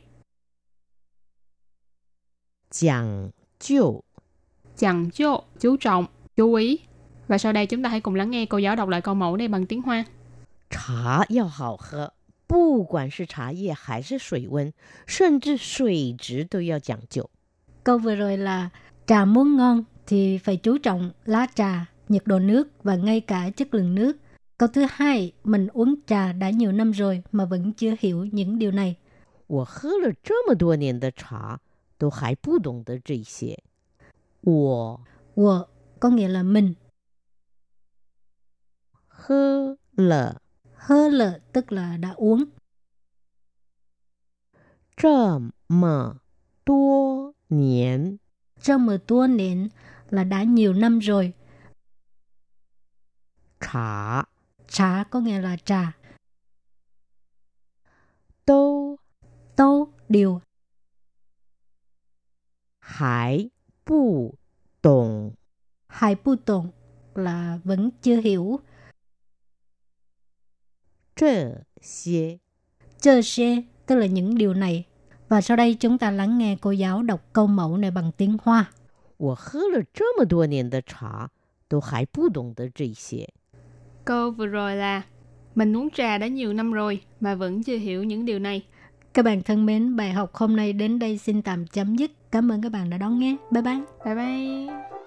讲究。
Chẳng chô, chú trọng, chú ý. Và sau đây chúng ta hãy cùng lắng nghe cô giáo đọc lại câu mẫu này bằng tiếng Hoa.
茶要好喝，不管是茶叶还是水温，甚至水质都要讲究。
Câu vừa rồi là trà muốn ngon thì phải chú trọng lá trà, nhiệt độ nước và ngay cả chất lượng nước. Câu thứ hai, mình uống trà đã nhiều năm rồi mà vẫn chưa hiểu những điều này.
我喝了这么多年的茶，都还不懂得这些。我
Wo có nghĩa là mình,
喝了
hơ lợ tức là đã uống.
这么多 年，
Trong một tua niên là đã nhiều năm rồi.
茶
Trà có nghĩa là trà.
都
Tô, điều.
还不懂
Hai bu tụng là vẫn chưa hiểu.
这些。
Chơ xe tức là những điều này. Và sau đây chúng ta lắng nghe cô giáo đọc câu mẫu này bằng tiếng Hoa.
我喝了这么多年的茶，都还不懂得这些。
Câu vừa rồi là Mình uống trà đã nhiều năm rồi mà vẫn chưa hiểu những điều này.
Các bạn thân mến, bài học hôm nay đến đây xin tạm chấm dứt. Cảm ơn các bạn đã đón nghe. Bye bye.
Bye bye!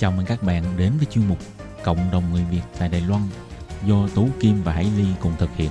Chào mừng các bạn đến với chuyên mục Cộng đồng người Việt tại Đài Loan do Tú Kim và Hải Ly cùng thực hiện.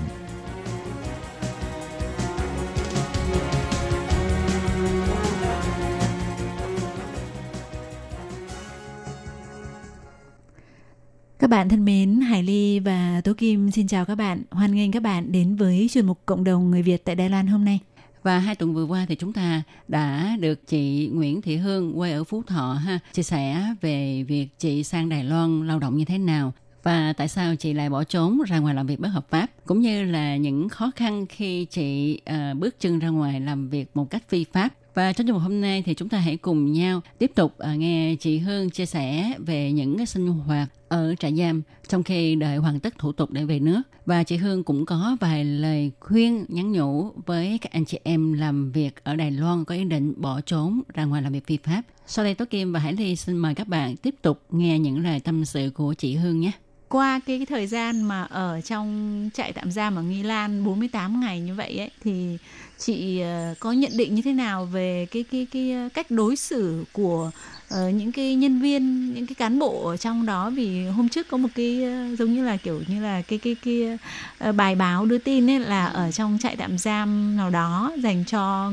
Các bạn thân mến, Hải Ly và Tố Kim xin chào các bạn. Hoan nghênh các bạn đến với chuyên mục Cộng đồng người Việt tại Đài Loan hôm nay.
Và hai tuần vừa qua thì chúng ta đã được chị Nguyễn Thị Hương quê ở Phú Thọ ha chia sẻ về việc chị sang Đài Loan lao động như thế nào. Và tại sao chị lại bỏ trốn ra ngoài làm việc bất hợp pháp cũng như là những khó khăn khi chị uh, bước chân ra ngoài làm việc một cách phi pháp và trong chương mục hôm nay thì chúng ta hãy cùng nhau tiếp tục à, nghe chị Hương chia sẻ về những cái sinh hoạt ở trại giam trong khi đợi hoàn tất thủ tục để về nước. Và chị Hương cũng có vài lời khuyên nhắn nhủ với các anh chị em làm việc ở Đài Loan có ý định bỏ trốn ra ngoài làm việc phi pháp. Sau đây Tố Kim và Hải Ly xin mời các bạn tiếp tục nghe những lời tâm sự của chị Hương nhé
qua cái, cái thời gian mà ở trong trại tạm giam ở Nghi Lan 48 ngày như vậy ấy thì chị uh, có nhận định như thế nào về cái cái cái cách đối xử của uh, những cái nhân viên những cái cán bộ ở trong đó? Vì hôm trước có một cái uh, giống như là kiểu như là cái cái cái uh, bài báo đưa tin ấy là ở trong trại tạm giam nào đó dành cho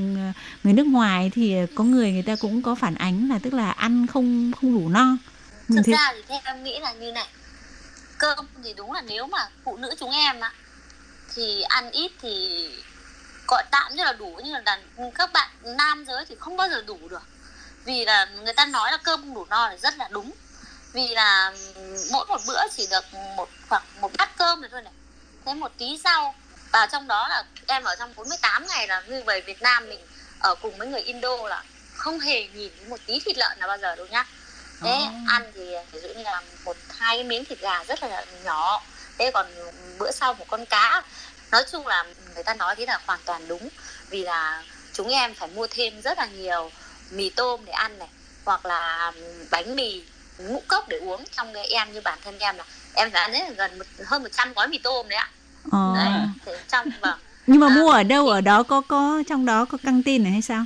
người nước ngoài thì có người người ta cũng có phản ánh là tức là ăn không không đủ no.
Thực ra thì theo em nghĩ là như này cơm thì đúng là nếu mà phụ nữ chúng em á thì ăn ít thì gọi tạm như là đủ nhưng là đàn các bạn nam giới thì không bao giờ đủ được. Vì là người ta nói là cơm không đủ no là rất là đúng. Vì là mỗi một bữa chỉ được một khoảng một bát cơm rồi thôi này. Thế một tí rau và trong đó là em ở trong 48 ngày là như về Việt Nam mình ở cùng với người Indo là không hề nhìn một tí thịt lợn nào bao giờ đâu nhá thế oh. ăn thì ví dụ như là một hai cái miếng thịt gà rất là nhỏ. Thế còn bữa sau một con cá. Nói chung là người ta nói thế là hoàn toàn đúng. Vì là chúng em phải mua thêm rất là nhiều mì tôm để ăn này hoặc là bánh mì ngũ cốc để uống. Trong cái em như bản thân em là em phải ăn đến gần một, hơn 100 gói mì tôm đấy ạ.
Ờ.
đấy thế trong vâng.
Nhưng mà à, mua ở đâu? Ở đó có có trong đó có căng tin này hay sao?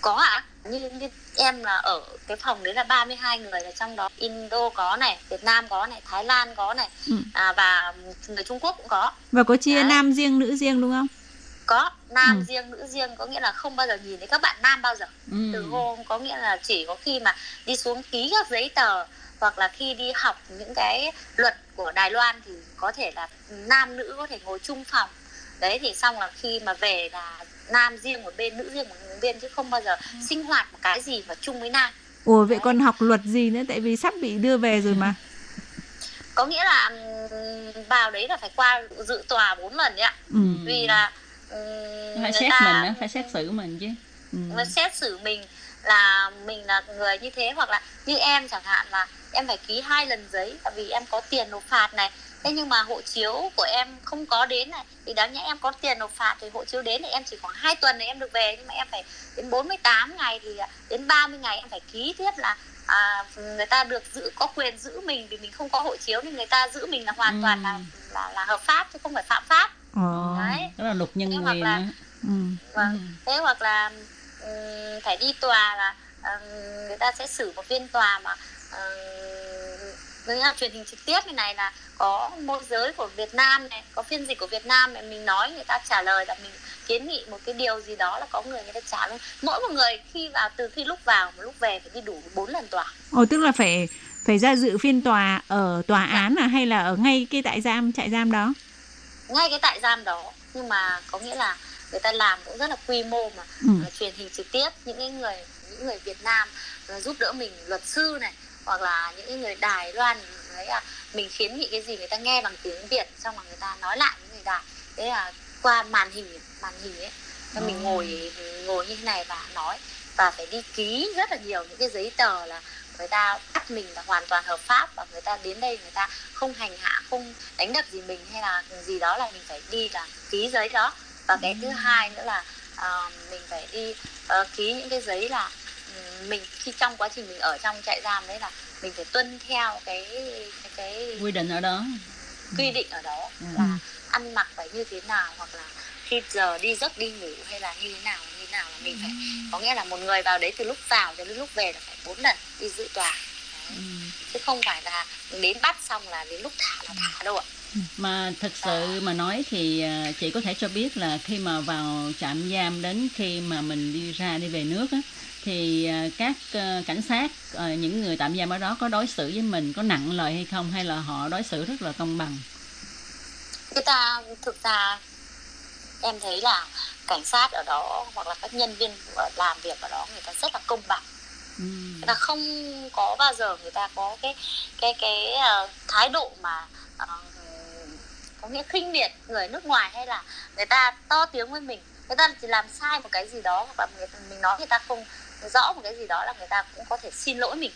Có ạ. À? như, như em là ở cái phòng đấy là 32 người là trong đó Indo có này Việt Nam có này Thái Lan có này ừ. à, và người Trung Quốc cũng có
và có chia đấy. nam riêng nữ riêng đúng không
có nam ừ. riêng nữ riêng có nghĩa là không bao giờ nhìn thấy các bạn nam bao giờ ừ. từ hôm có nghĩa là chỉ có khi mà đi xuống ký các giấy tờ hoặc là khi đi học những cái luật của Đài Loan thì có thể là nam nữ có thể ngồi chung phòng đấy thì xong là khi mà về là nam riêng một bên nữ riêng một bên chứ không bao giờ ừ. sinh hoạt một cái gì mà chung với nam
ủa vậy còn học luật gì nữa tại vì sắp bị đưa về rồi mà
có nghĩa là vào đấy là phải qua dự tòa bốn lần đấy ạ ừ. vì là
phải xét ta, mình á phải xét xử mình chứ
ừ. xét xử mình là mình là người như thế hoặc là như em chẳng hạn là em phải ký hai lần giấy tại vì em có tiền nộp phạt này thế nhưng mà hộ chiếu của em không có đến này. Thì đáng nhẽ em có tiền nộp phạt thì hộ chiếu đến thì em chỉ khoảng 2 tuần thì em được về. Nhưng mà em phải đến 48 ngày thì đến 30 ngày em phải ký tiếp là à, người ta được giữ có quyền giữ mình vì mình không có hộ chiếu nên người ta giữ mình là hoàn ừ. toàn là là là hợp pháp chứ không phải phạm pháp.
Ồ, đấy. Đó là luật nhân quyền là,
ừ. vâng. Ừ. thế hoặc là um, phải đi tòa là um, người ta sẽ xử một phiên tòa mà um, truyền hình trực tiếp như này là có môi giới của Việt Nam này có phiên dịch của Việt Nam này mình nói người ta trả lời là mình kiến nghị một cái điều gì đó là có người người ta trả luôn. Mỗi một người khi vào từ khi lúc vào một lúc về phải đi đủ bốn lần tòa.
Ồ tức là phải phải ra dự phiên tòa ở tòa án à hay là ở ngay cái trại giam trại giam đó?
Ngay cái trại giam đó nhưng mà có nghĩa là người ta làm cũng rất là quy mô mà ừ. truyền hình trực tiếp những cái người những người Việt Nam là giúp đỡ mình luật sư này hoặc là những người Đài Loan đấy à mình kiến nghị cái gì người ta nghe bằng tiếng Việt xong rồi người ta nói lại với người Đài. Thế là qua màn hình màn hình ấy nên mình ngồi ngồi như thế này và nói. Và phải đi ký rất là nhiều những cái giấy tờ là người ta bắt mình là hoàn toàn hợp pháp và người ta đến đây người ta không hành hạ không đánh đập gì mình hay là gì đó là mình phải đi là ký giấy đó. Và cái thứ hai nữa là uh, mình phải đi uh, ký những cái giấy là mình khi trong quá trình mình ở trong trại giam đấy là mình phải tuân theo cái cái, cái
quy định ở đó.
Quy định ở đó.
Ừ.
là ăn mặc phải như thế nào hoặc là khi giờ đi giấc đi ngủ hay là như thế nào như thế nào là mình phải có nghĩa là một người vào đấy từ lúc vào cho đến lúc về là phải bốn lần đi dự tòa. Đấy. chứ không phải là đến bắt xong là đến lúc thả là thả đâu ạ.
Mà thật sự mà nói thì à, chị có thể cho biết là khi mà vào trạm giam đến khi mà mình đi ra đi về nước á thì à, các à, cảnh sát à, những người tạm giam ở đó có đối xử với mình có nặng lời hay không hay là họ đối xử rất là công bằng?
Người ta thực ra em thấy là cảnh sát ở đó hoặc là các nhân viên làm việc ở đó người ta rất là công bằng. Người ta không có bao giờ người ta có cái cái cái ờ, thái độ mà ờ, có nghĩa khinh miệt người nước ngoài hay là người ta to tiếng với mình. Người ta chỉ làm sai một cái gì đó hoặc là người, mình nói người ta không rõ một cái gì đó là người ta cũng có thể xin lỗi mình.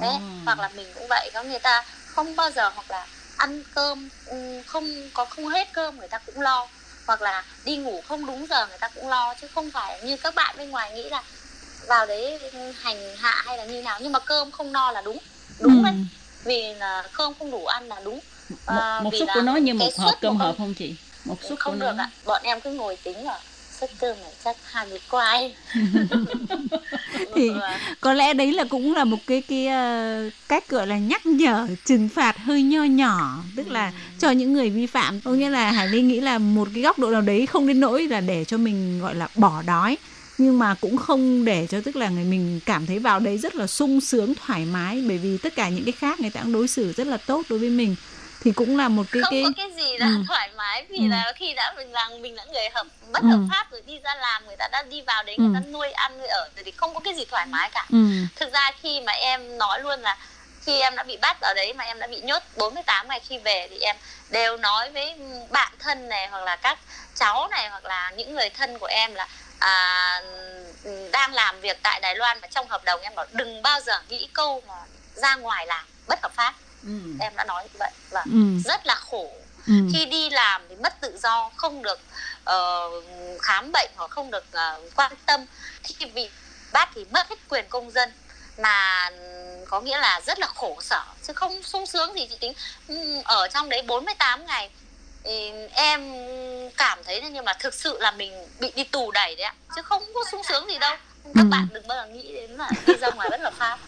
Đấy hoặc là mình cũng vậy có người ta không bao giờ hoặc là ăn cơm ừm, không có không hết cơm người ta cũng lo. Hoặc là đi ngủ không đúng giờ người ta cũng lo chứ không phải như các bạn bên ngoài nghĩ là vào đấy hành hạ hay là như nào. Nhưng mà cơm không no là đúng đúng đấy. Vì là cơm không đủ ăn là đúng. À,
một, một suất của nó như một hộp cơm hộp không chị? Một suất
không
của
được
nó.
ạ bọn em cứ ngồi tính là suất cơm này, chắc 20 quai (laughs)
thì có lẽ đấy là cũng là một cái cái ờ, cách gọi là nhắc nhở, trừng phạt hơi nho nhỏ, tức là cho những người vi phạm. Có nghĩa là Hải Ly nghĩ là một cái góc độ nào đấy không đến nỗi là để cho mình, gọi là, bỏ đói, nhưng mà cũng không để cho, tức là người mình cảm thấy vào đấy rất là sung sướng, thoải mái, bởi vì tất cả những cái khác người ta cũng đối xử rất là tốt đối với mình thì cũng là một cái
không
cái
có cái gì là
Ừ.
thoải mái vì
Ừ.
là khi đã mình là mình là người hợp bất
Ừ.
hợp pháp rồi đi ra làm người ta đã đi vào đấy người ta nuôi ăn nuôi ở rồi thì không có cái gì thoải mái cả
Ừ.
thực ra khi mà em nói luôn là khi em đã bị bắt ở đấy mà em đã bị nhốt 48 ngày khi về thì em đều nói với bạn thân này hoặc là các cháu này hoặc là những người thân của em là à, đang làm việc tại Đài Loan mà trong hợp đồng em bảo đừng bao giờ nghĩ câu mà ra ngoài làm bất hợp pháp em đã nói như vậy và
Ừ.
rất là khổ.
Ừ.
khi đi làm thì mất tự do không được ờ, khám bệnh hoặc không được ờ, quan tâm. Khi bị bắt thì mất hết quyền công dân mà có nghĩa là rất là khổ sở. Chứ không sung sướng gì chị tính Ừm, ở trong đấy 48 ngày em cảm thấy là nhưng mà thực sự là mình bị đi tù đẩy đấy ạ. Chứ không có sung sướng gì đâu các bạn đừng bao giờ nghĩ đến là đi ra ngoài bất hợp pháp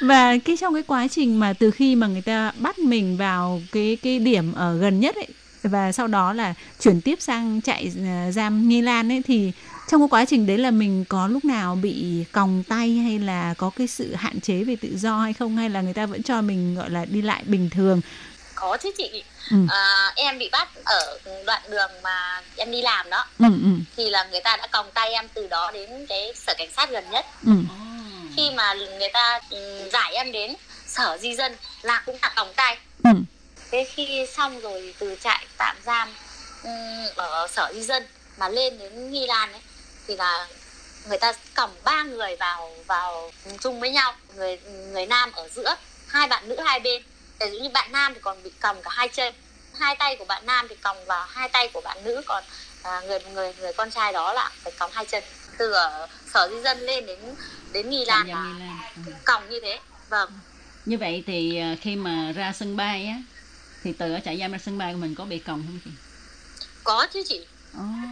và cái trong cái quá trình mà từ khi mà người ta bắt mình vào cái cái điểm ở gần nhất ấy và sau đó là chuyển tiếp sang trại à, giam Nghi Lan ấy thì trong cái quá trình đấy là mình có lúc nào bị còng tay hay là có cái sự hạn chế về tự do hay không? Hay là người ta vẫn cho mình gọi là đi lại bình thường
có chứ chị.
Ừ.
à, em bị bắt ở đoạn đường mà em đi làm đó.
Ừ ừ.
Thì là người ta đã còng tay em từ đó đến cái sở cảnh sát gần nhất.
Ừ.
Khi mà người ta ừ, giải em đến sở di dân là cũng là còng tay.
Ừ.
Thế khi xong rồi từ trại tạm giam ừ, ở sở di dân mà lên đến nghi lan ấy thì là người ta còng ba người vào vào chung với nhau. Người người nam ở giữa hai bạn nữ hai bên ví dụ như bạn nam thì còn bị còng cả hai chân. Hai tay của bạn nam thì còng vào hai tay của bạn nữ. Còn à, người người người con trai đó là phải còng hai chân. Từ ở sở di dân lên đến đến nghi lan
Trại giam
là.
Ừ.
còng như thế. Vâng.
Như vậy thì à, khi mà ra sân bay á thì từ ở trại giam ra sân bay của mình có bị còng không chị?
Có chứ chị.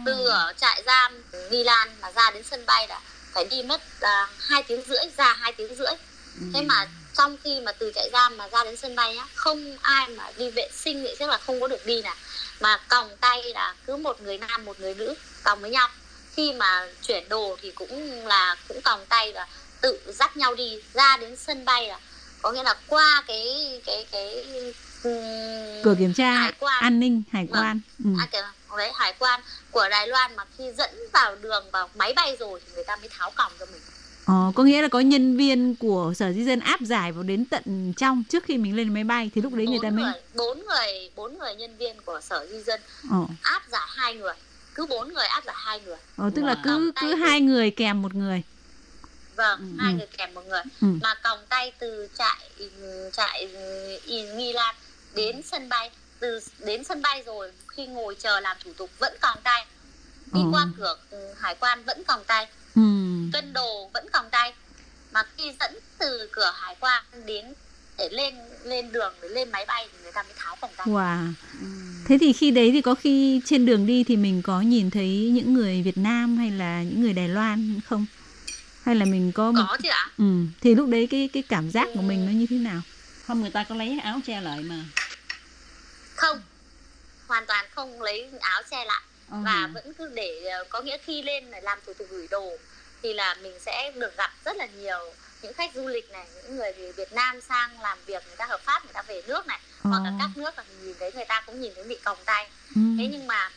Từ ở trại giam nghi lan mà ra đến sân bay là phải đi mất hai tiếng rưỡi ra hai tiếng rưỡi. Thế mà trong khi mà từ trại giam mà ra đến sân bay á không ai mà đi vệ sinh vậy chắc là không có được đi nào mà còng tay là cứ một người nam một người nữ còng với nhau. Khi mà chuyển đồ thì cũng là cũng còng tay là tự dắt nhau đi ra đến sân bay là có nghĩa là qua cái cái cái ừm,
cửa kiểm tra
hải quan.
an ninh hải
Vâng.
quan. Ừ.
à, cái, đấy hải quan của Đài Loan mà khi dẫn vào đường vào máy bay rồi thì người ta mới tháo còng cho mình
Ờ, có nghĩa là có nhân viên của sở di dân áp giải vào đến tận trong trước khi mình lên máy bay thì lúc đấy người ta mới
bốn người bốn người nhân viên của sở di dân
ờ,
áp giải hai người. Cứ bốn người áp giải hai người.
Ờ, tức là cứ cứ
từ-
hai người kèm một người.
Vâng hai
ừ.
người kèm một người.
Ừ.
mà còng tay từ trại trại ừ, nghi lan đến sân bay. Từ đến sân bay rồi khi ngồi chờ làm thủ tục vẫn còng tay. Đi
Ờ.
qua cửa ừ, hải quan vẫn còng tay
Ừ.
cân đồ vẫn còng tay mà khi dẫn từ cửa hải quan đến để lên lên đường để lên máy bay thì người ta mới tháo còng tay
Wow. Thế thì khi đấy thì có khi trên đường đi thì mình có nhìn thấy những người Việt Nam hay là những người Đài Loan không? Hay là mình có một
có chứ ạ
ừ. thì lúc đấy cái cái cảm giác của mình nó như thế nào?
Không người ta có lấy áo che lại mà.
không hoàn toàn không lấy áo che lại
Ờ.
và vẫn cứ để ờ, có nghĩa khi lên này làm thủ tục gửi đồ thì là mình sẽ được gặp rất là nhiều những khách du lịch này những người từ Việt Nam sang làm việc người ta hợp pháp người ta về nước này hoặc là các nước là mình nhìn thấy người ta cũng nhìn thấy bị còng tay.
Ừ.
thế nhưng mà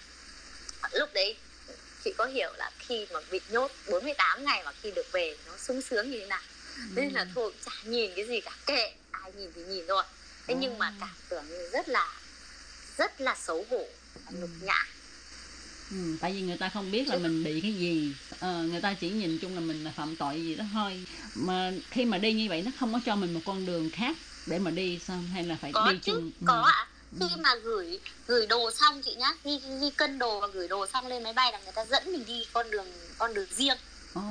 lúc đấy chị có hiểu là khi mà bị nhốt 48 ngày mà khi được về nó sung sướng như thế nào? Nên là thôi chả nhìn cái gì cả kệ ai nhìn thì nhìn thôi. Thế nhưng mà cảm tưởng như rất là rất là xấu hổ nhục nhã
Ừ, tại vì người ta không biết là mình bị cái gì. Ờ, người ta chỉ nhìn chung là mình là phạm tội gì đó thôi. Mà khi mà đi như vậy nó không có cho mình một con đường khác để mà đi sao? Hay là phải
có
đi
chứ
chung? Ừ.
có ạ. Khi mà gửi gửi đồ xong chị nhá ghi, ghi cân đồ và gửi đồ xong lên máy bay là người ta dẫn mình đi con đường con đường riêng.
Ồ.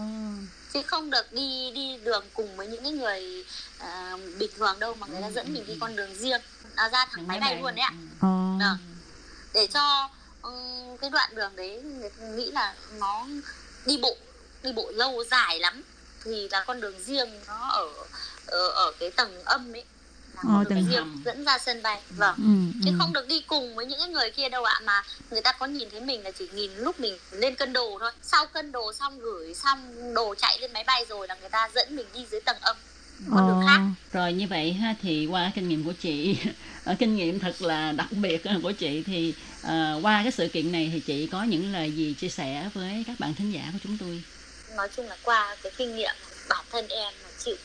chứ không được đi đi đường cùng với những cái người à, bình thường đâu mà người ta dẫn mình đi con đường riêng. À, ra thẳng máy bay luôn đấy ạ. Vâng. để cho cái đoạn đường đấy người ta nghĩ là nó đi bộ đi bộ lâu dài lắm. Thì là con đường riêng nó ở ở, ở cái tầng âm ấy. Là
Ờ,
con đường riêng
hầm.
dẫn ra sân bay. Vâng.
Ừ,
chứ
ừ.
không được đi cùng với những cái người kia đâu ạ mà người ta có nhìn thấy mình là chỉ nhìn lúc mình lên cân đồ thôi. Sau cân đồ xong gửi xong đồ chạy lên máy bay rồi là người ta dẫn mình đi dưới tầng âm. Con đường khác.
Rồi như vậy ha thì qua kinh nghiệm của chị ờ, (laughs) kinh nghiệm thật là đặc biệt ờ, của chị thì à, qua cái sự kiện này thì chị có những lời gì chia sẻ với các bạn thính giả của chúng tôi?
Nói chung là qua cái kinh nghiệm bản thân em mà chịu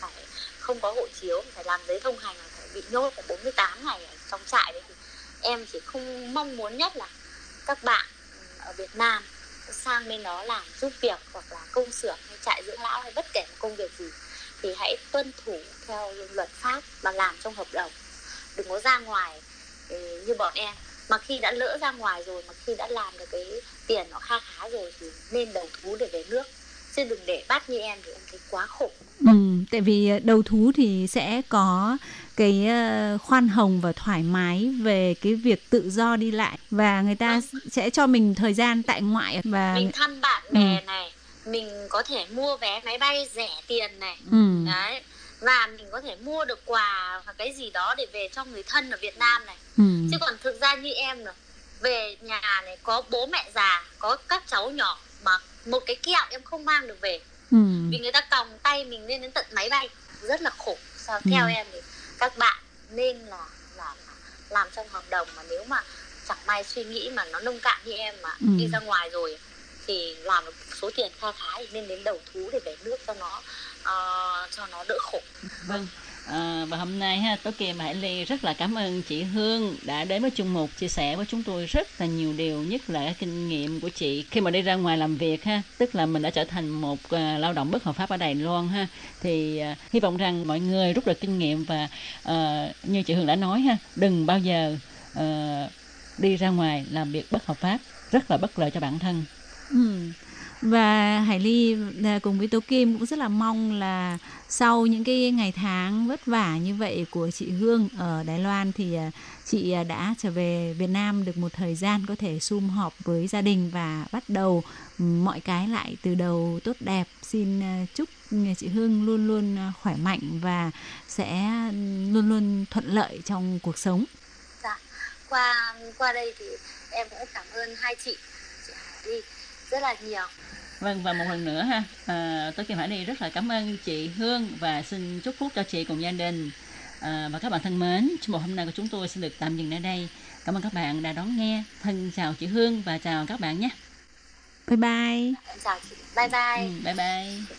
phải không có hộ chiếu phải làm giấy thông hành phải bị nhốt phải 48 ngày ở trong trại đấy thì em chỉ không mong muốn nhất là các bạn ở Việt Nam sang bên đó làm giúp việc hoặc là công xưởng hay trại dưỡng lão hay bất kể một công việc gì thì hãy tuân thủ theo luật pháp mà làm trong hợp đồng. Đừng có ra ngoài ừ, như bọn em mà khi đã lỡ ra ngoài rồi mà khi đã làm được cái tiền nó kha khá rồi thì nên đầu thú để về nước. Chứ đừng để bắt như em thì em thấy quá khổ.
Ừ, tại vì đầu thú thì sẽ có cái ờ, khoan hồng và thoải mái về cái việc tự do đi lại. Và người ta sẽ cho mình thời gian tại ngoại và
mình thăm bạn bè này mình có thể mua vé máy bay rẻ tiền này.
Ừ.
đấy và mình có thể mua được quà hoặc cái gì đó để về cho người thân ở Việt Nam này
Ừ.
chứ còn thực ra như em này về nhà này có bố mẹ già có các cháu nhỏ mà một cái kẹo em không mang được về
Ừ.
vì người ta còng tay mình lên đến tận máy bay rất là khổ sao
Ừ.
theo em thì các bạn nên là là làm trong hợp đồng mà nếu mà chẳng may suy nghĩ mà nó nông cạn như em mà
Ừ.
đi ra ngoài rồi thì làm được số tiền kha khá thì nên đến đầu thú để về nước cho nó ờ, cho nó đỡ khổ
Vâng. À, và hôm nay ha, Tố Kim và Hải Ly rất là cảm ơn chị Hương đã đến với chung mục chia sẻ với chúng tôi rất là nhiều điều nhất là cái kinh nghiệm của chị khi mà đi ra ngoài làm việc ha, tức là mình đã trở thành một à, lao động bất hợp pháp ở Đài Loan ha, thì à, hy vọng rằng mọi người rút được kinh nghiệm và à, như chị Hương đã nói ha, đừng bao giờ à, đi ra ngoài làm việc bất hợp pháp, rất là bất lợi cho bản thân.
Ừ. Và Hải Ly à, cùng với Tố Kim cũng rất là mong là sau những cái ngày tháng vất vả như vậy của chị Hương ở Đài Loan thì à, chị à, đã trở về Việt Nam được một thời gian có thể sum họp với gia đình và bắt đầu mọi cái lại từ đầu tốt đẹp. Xin chúc chị Hương luôn luôn khỏe mạnh và sẽ luôn luôn thuận lợi trong cuộc sống.
dạ qua qua đây thì em cũng cảm ơn hai chị chị Hải Ly rất là nhiều
Vâng và một lần nữa ha, à, tôi Kim Hải Ly rất là cảm ơn chị Hương và xin chúc phúc cho chị cùng gia đình. À, và các bạn thân mến, chương mục hôm nay của chúng tôi xin được tạm dừng ở đây. Cảm ơn các bạn đã đón nghe. Thân chào chị Hương và chào các bạn nhé.
Bye bye.
chào chị bye bye
Ừ, bye bye.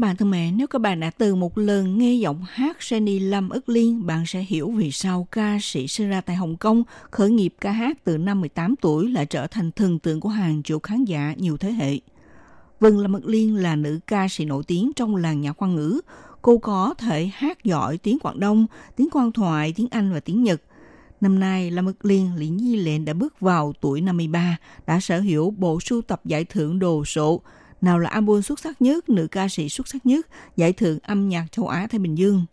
Các bạn thân mến, nếu các bạn đã từng một lần nghe giọng hát Jenny Lâm ức liên, bạn sẽ hiểu vì sao ca sĩ sinh ra tại Hồng Kông, khởi nghiệp ca hát từ năm 18 tuổi lại trở thành thần tượng của hàng triệu khán giả nhiều thế hệ. Vân Lâm ức liên là nữ ca sĩ nổi tiếng trong làng nhạc khoan ngữ. Cô có thể hát giỏi tiếng Quảng Đông, tiếng quan thoại, tiếng Anh và tiếng Nhật. Năm nay, Lâm Ức Liên, Lý Nhi Lệnh đã bước vào tuổi 53, đã sở hữu bộ sưu tập giải thưởng đồ sộ, nào là album xuất sắc nhất, nữ ca sĩ xuất sắc nhất, giải thưởng âm nhạc châu Á Thái Bình Dương.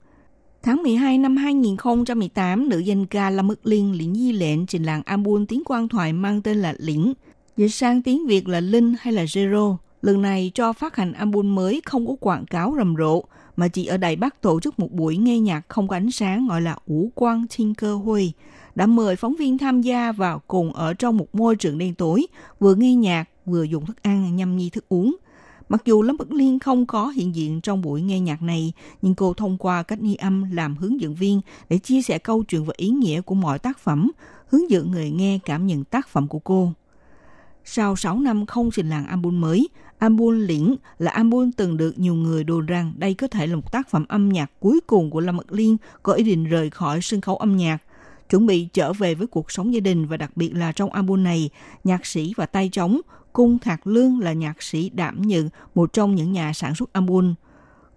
Tháng 12 năm 2018, nữ danh ca Lâm Ức Liên Lĩnh Di Lệnh trình làng album tiếng quan thoại mang tên là Lĩnh, dịch sang tiếng Việt là Linh hay là Zero. Lần này cho phát hành album mới không có quảng cáo rầm rộ, mà chỉ ở Đài Bắc tổ chức một buổi nghe nhạc không có ánh sáng gọi là Ủ Quang Thiên Cơ Huy, đã mời phóng viên tham gia và cùng ở trong một môi trường đen tối, vừa nghe nhạc vừa dùng thức ăn nhâm nhi thức uống. Mặc dù Lâm Bất Liên không có hiện diện trong buổi nghe nhạc này, nhưng cô thông qua cách ni âm làm hướng dẫn viên để chia sẻ câu chuyện và ý nghĩa của mọi tác phẩm, hướng dẫn người nghe cảm nhận tác phẩm của cô. Sau 6 năm không trình làng album mới, album Liễn là album từng được nhiều người đồn rằng đây có thể là một tác phẩm âm nhạc cuối cùng của Lâm Mật Liên có ý định rời khỏi sân khấu âm nhạc chuẩn bị trở về với cuộc sống gia đình và đặc biệt là trong album này, nhạc sĩ và tay trống Cung Thạc Lương là nhạc sĩ đảm nhận một trong những nhà sản xuất album.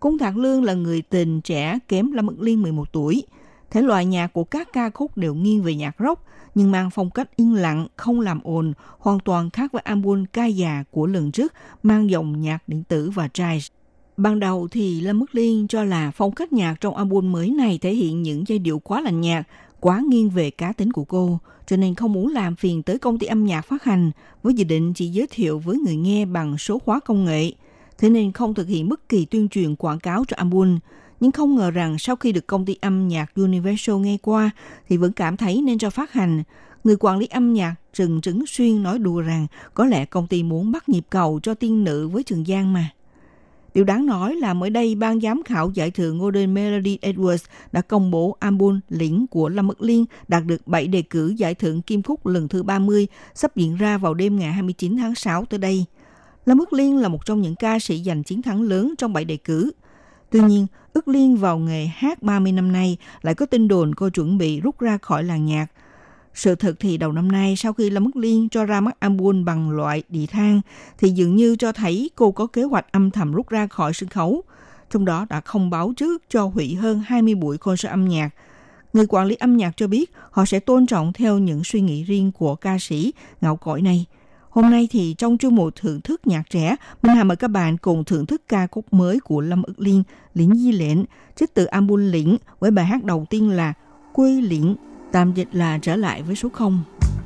Cung Thạc Lương là người tình trẻ kém Lâm Mật Liên 11 tuổi. Thể loại nhạc của các ca khúc đều nghiêng về nhạc rock, nhưng mang phong cách yên lặng, không làm ồn, hoàn toàn khác với album ca già của lần trước, mang dòng nhạc điện tử và jazz. Ban đầu thì Lâm Mức Liên cho là phong cách nhạc trong album mới này thể hiện những giai điệu quá lạnh nhạt, quá nghiêng về cá tính của cô, cho nên không muốn làm phiền tới công ty âm nhạc phát hành, với dự định chỉ giới thiệu với người nghe bằng số hóa công nghệ. Thế nên không thực hiện bất kỳ tuyên truyền quảng cáo cho album. Nhưng không ngờ rằng sau khi được công ty âm nhạc Universal nghe qua thì vẫn cảm thấy nên cho phát hành. Người quản lý âm nhạc Trần Trứng Xuyên nói đùa rằng có lẽ công ty muốn bắt nhịp cầu cho tiên nữ với Trường Giang mà. Điều đáng nói là mới đây ban giám khảo giải thưởng Golden Melody Awards đã công bố album lĩnh của Lâm Mực Liên đạt được 7 đề cử giải thưởng Kim Cúc lần thứ 30 sắp diễn ra vào đêm ngày 29 tháng 6 tới đây. Lâm Ước Liên là một trong những ca sĩ giành chiến thắng lớn trong 7 đề cử. Tuy nhiên, ước Liên vào nghề hát 30 năm nay lại có tin đồn cô chuẩn bị rút ra khỏi làng nhạc – sự thật thì đầu năm nay sau khi Lâm Mức Liên cho ra mắt album bằng loại đi thang thì dường như cho thấy cô có kế hoạch âm thầm rút ra khỏi sân khấu. Trong đó đã không báo trước cho hủy hơn 20 buổi concert âm nhạc. Người quản lý âm nhạc cho biết họ sẽ tôn trọng theo những suy nghĩ riêng của ca sĩ ngạo cõi này. Hôm nay thì trong chương mục thưởng thức nhạc trẻ, Minh Hà mời các bạn cùng thưởng thức ca khúc mới của Lâm Ước Liên, Liễn Di Lệnh, trích từ album Liễn với bài hát đầu tiên là Quê Liễn Tạm dịch là trở lại với số 0.「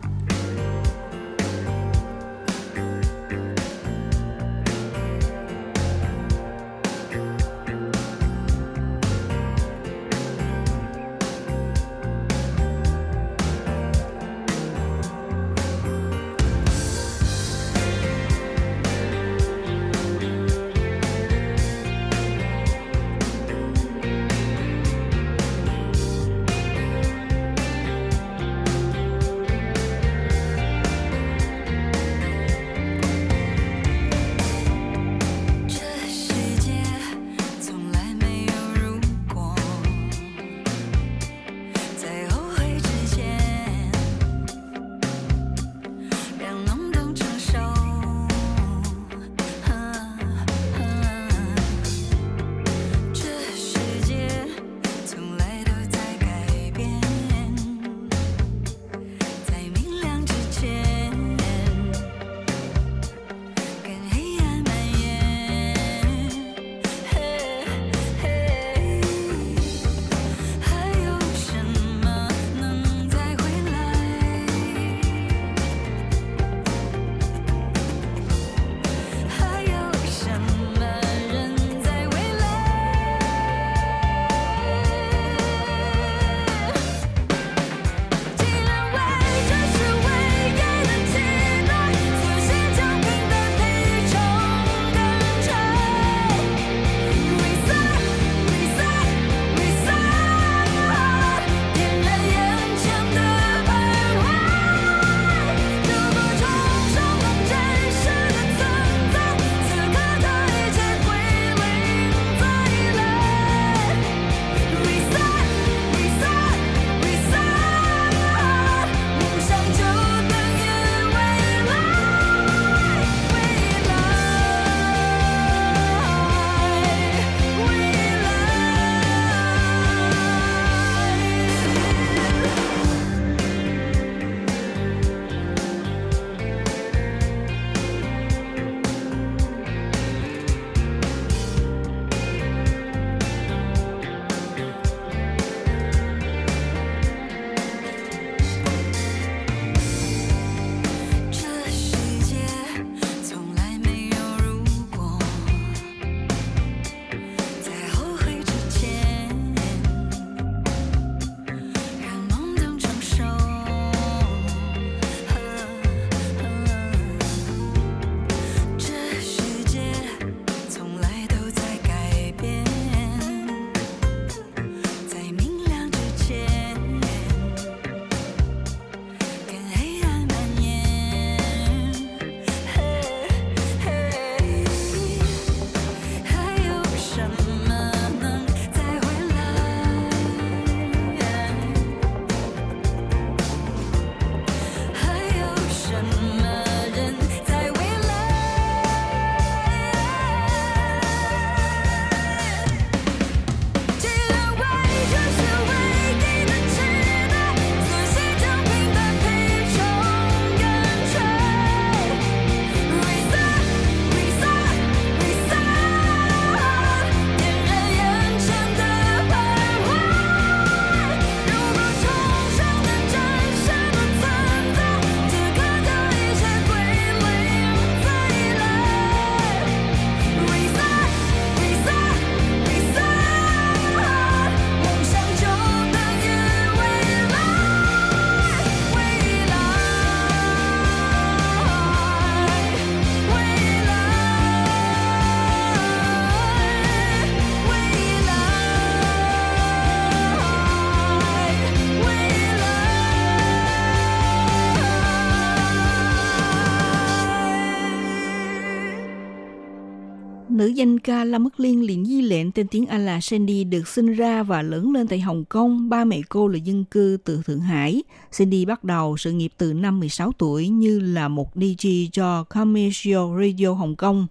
danh ca La Mức Liên liền di lệnh tên tiếng Anh là Sandy được sinh ra và lớn lên tại Hồng Kông. Ba mẹ cô là dân cư từ Thượng Hải. Sandy bắt đầu sự nghiệp từ năm 16 tuổi như là một DJ cho Commercial Radio Hồng Kông.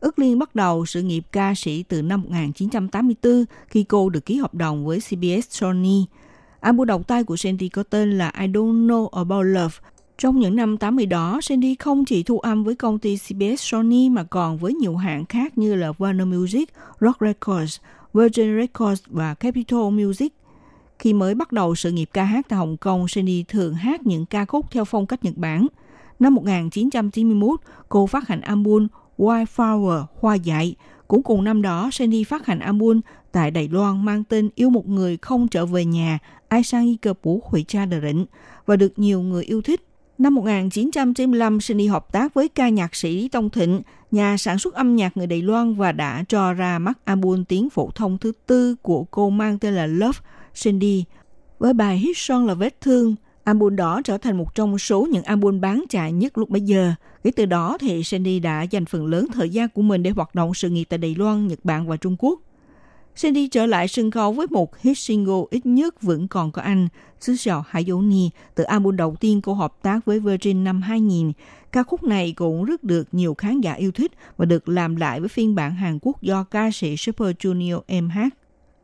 Ước Liên bắt đầu sự nghiệp ca sĩ từ năm 1984 khi cô được ký hợp đồng với CBS Sony. Album đầu tay của Sandy có tên là I Don't Know About Love trong những năm 80 đó, Sandy không chỉ thu âm với công ty CBS Sony mà còn với nhiều hãng khác như là Warner Music, Rock Records, Virgin Records và Capitol Music. Khi mới bắt đầu sự nghiệp ca hát tại Hồng Kông, Sandy thường hát những ca khúc theo phong cách Nhật Bản. Năm 1991, cô phát hành album Wildflower, Hoa dại. Cũng cùng năm đó, Sandy phát hành album tại Đài Loan mang tên Yêu một người không trở về nhà, ai sang y cơ bú hủy cha đời rịnh và được nhiều người yêu thích. Năm 1995, Sunny hợp tác với ca nhạc sĩ Tông Thịnh, nhà sản xuất âm nhạc người Đài Loan và đã cho ra mắt album tiếng phổ thông thứ tư của cô mang tên là Love Cindy. Với bài hit son là Vết Thương, album đó trở thành một trong số những album bán chạy nhất lúc bấy giờ. Kể từ đó thì Cindy đã dành phần lớn thời gian của mình để hoạt động sự nghiệp tại Đài Loan, Nhật Bản và Trung Quốc. Cindy trở lại sân khấu với một hit single ít nhất vẫn còn có anh, xứ sở Hải Ni, từ album đầu tiên cô hợp tác với Virgin năm 2000. Ca khúc này cũng rất được nhiều khán giả yêu thích và được làm lại với phiên bản Hàn Quốc do ca sĩ Super Junior em hát.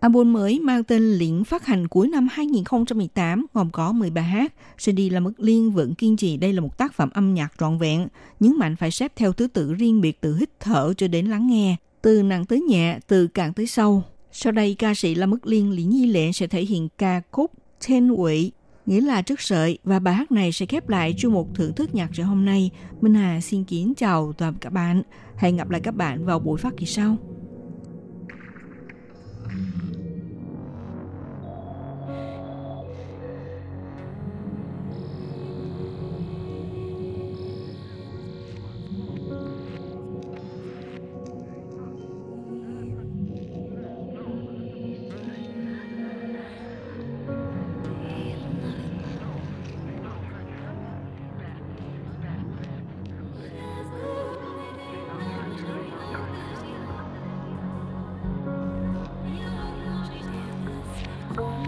Album mới mang tên Liễn phát hành cuối năm 2018 gồm có 13 hát. Cindy là mức liên vẫn kiên trì đây là một tác phẩm âm nhạc trọn vẹn, nhấn mạnh phải xếp theo thứ tự riêng biệt từ hít thở cho đến lắng nghe, từ nặng tới nhẹ, từ cạn tới sâu. Sau đây, ca sĩ La Mức Liên Lý Nhi Lệ sẽ thể hiện ca khúc Ten Quỷ, nghĩa là trước sợi và bài hát này sẽ khép lại chương mục thưởng thức nhạc truyện hôm nay. Minh Hà xin kính chào toàn các bạn. Hẹn gặp lại các bạn vào buổi phát kỳ sau. Thank you.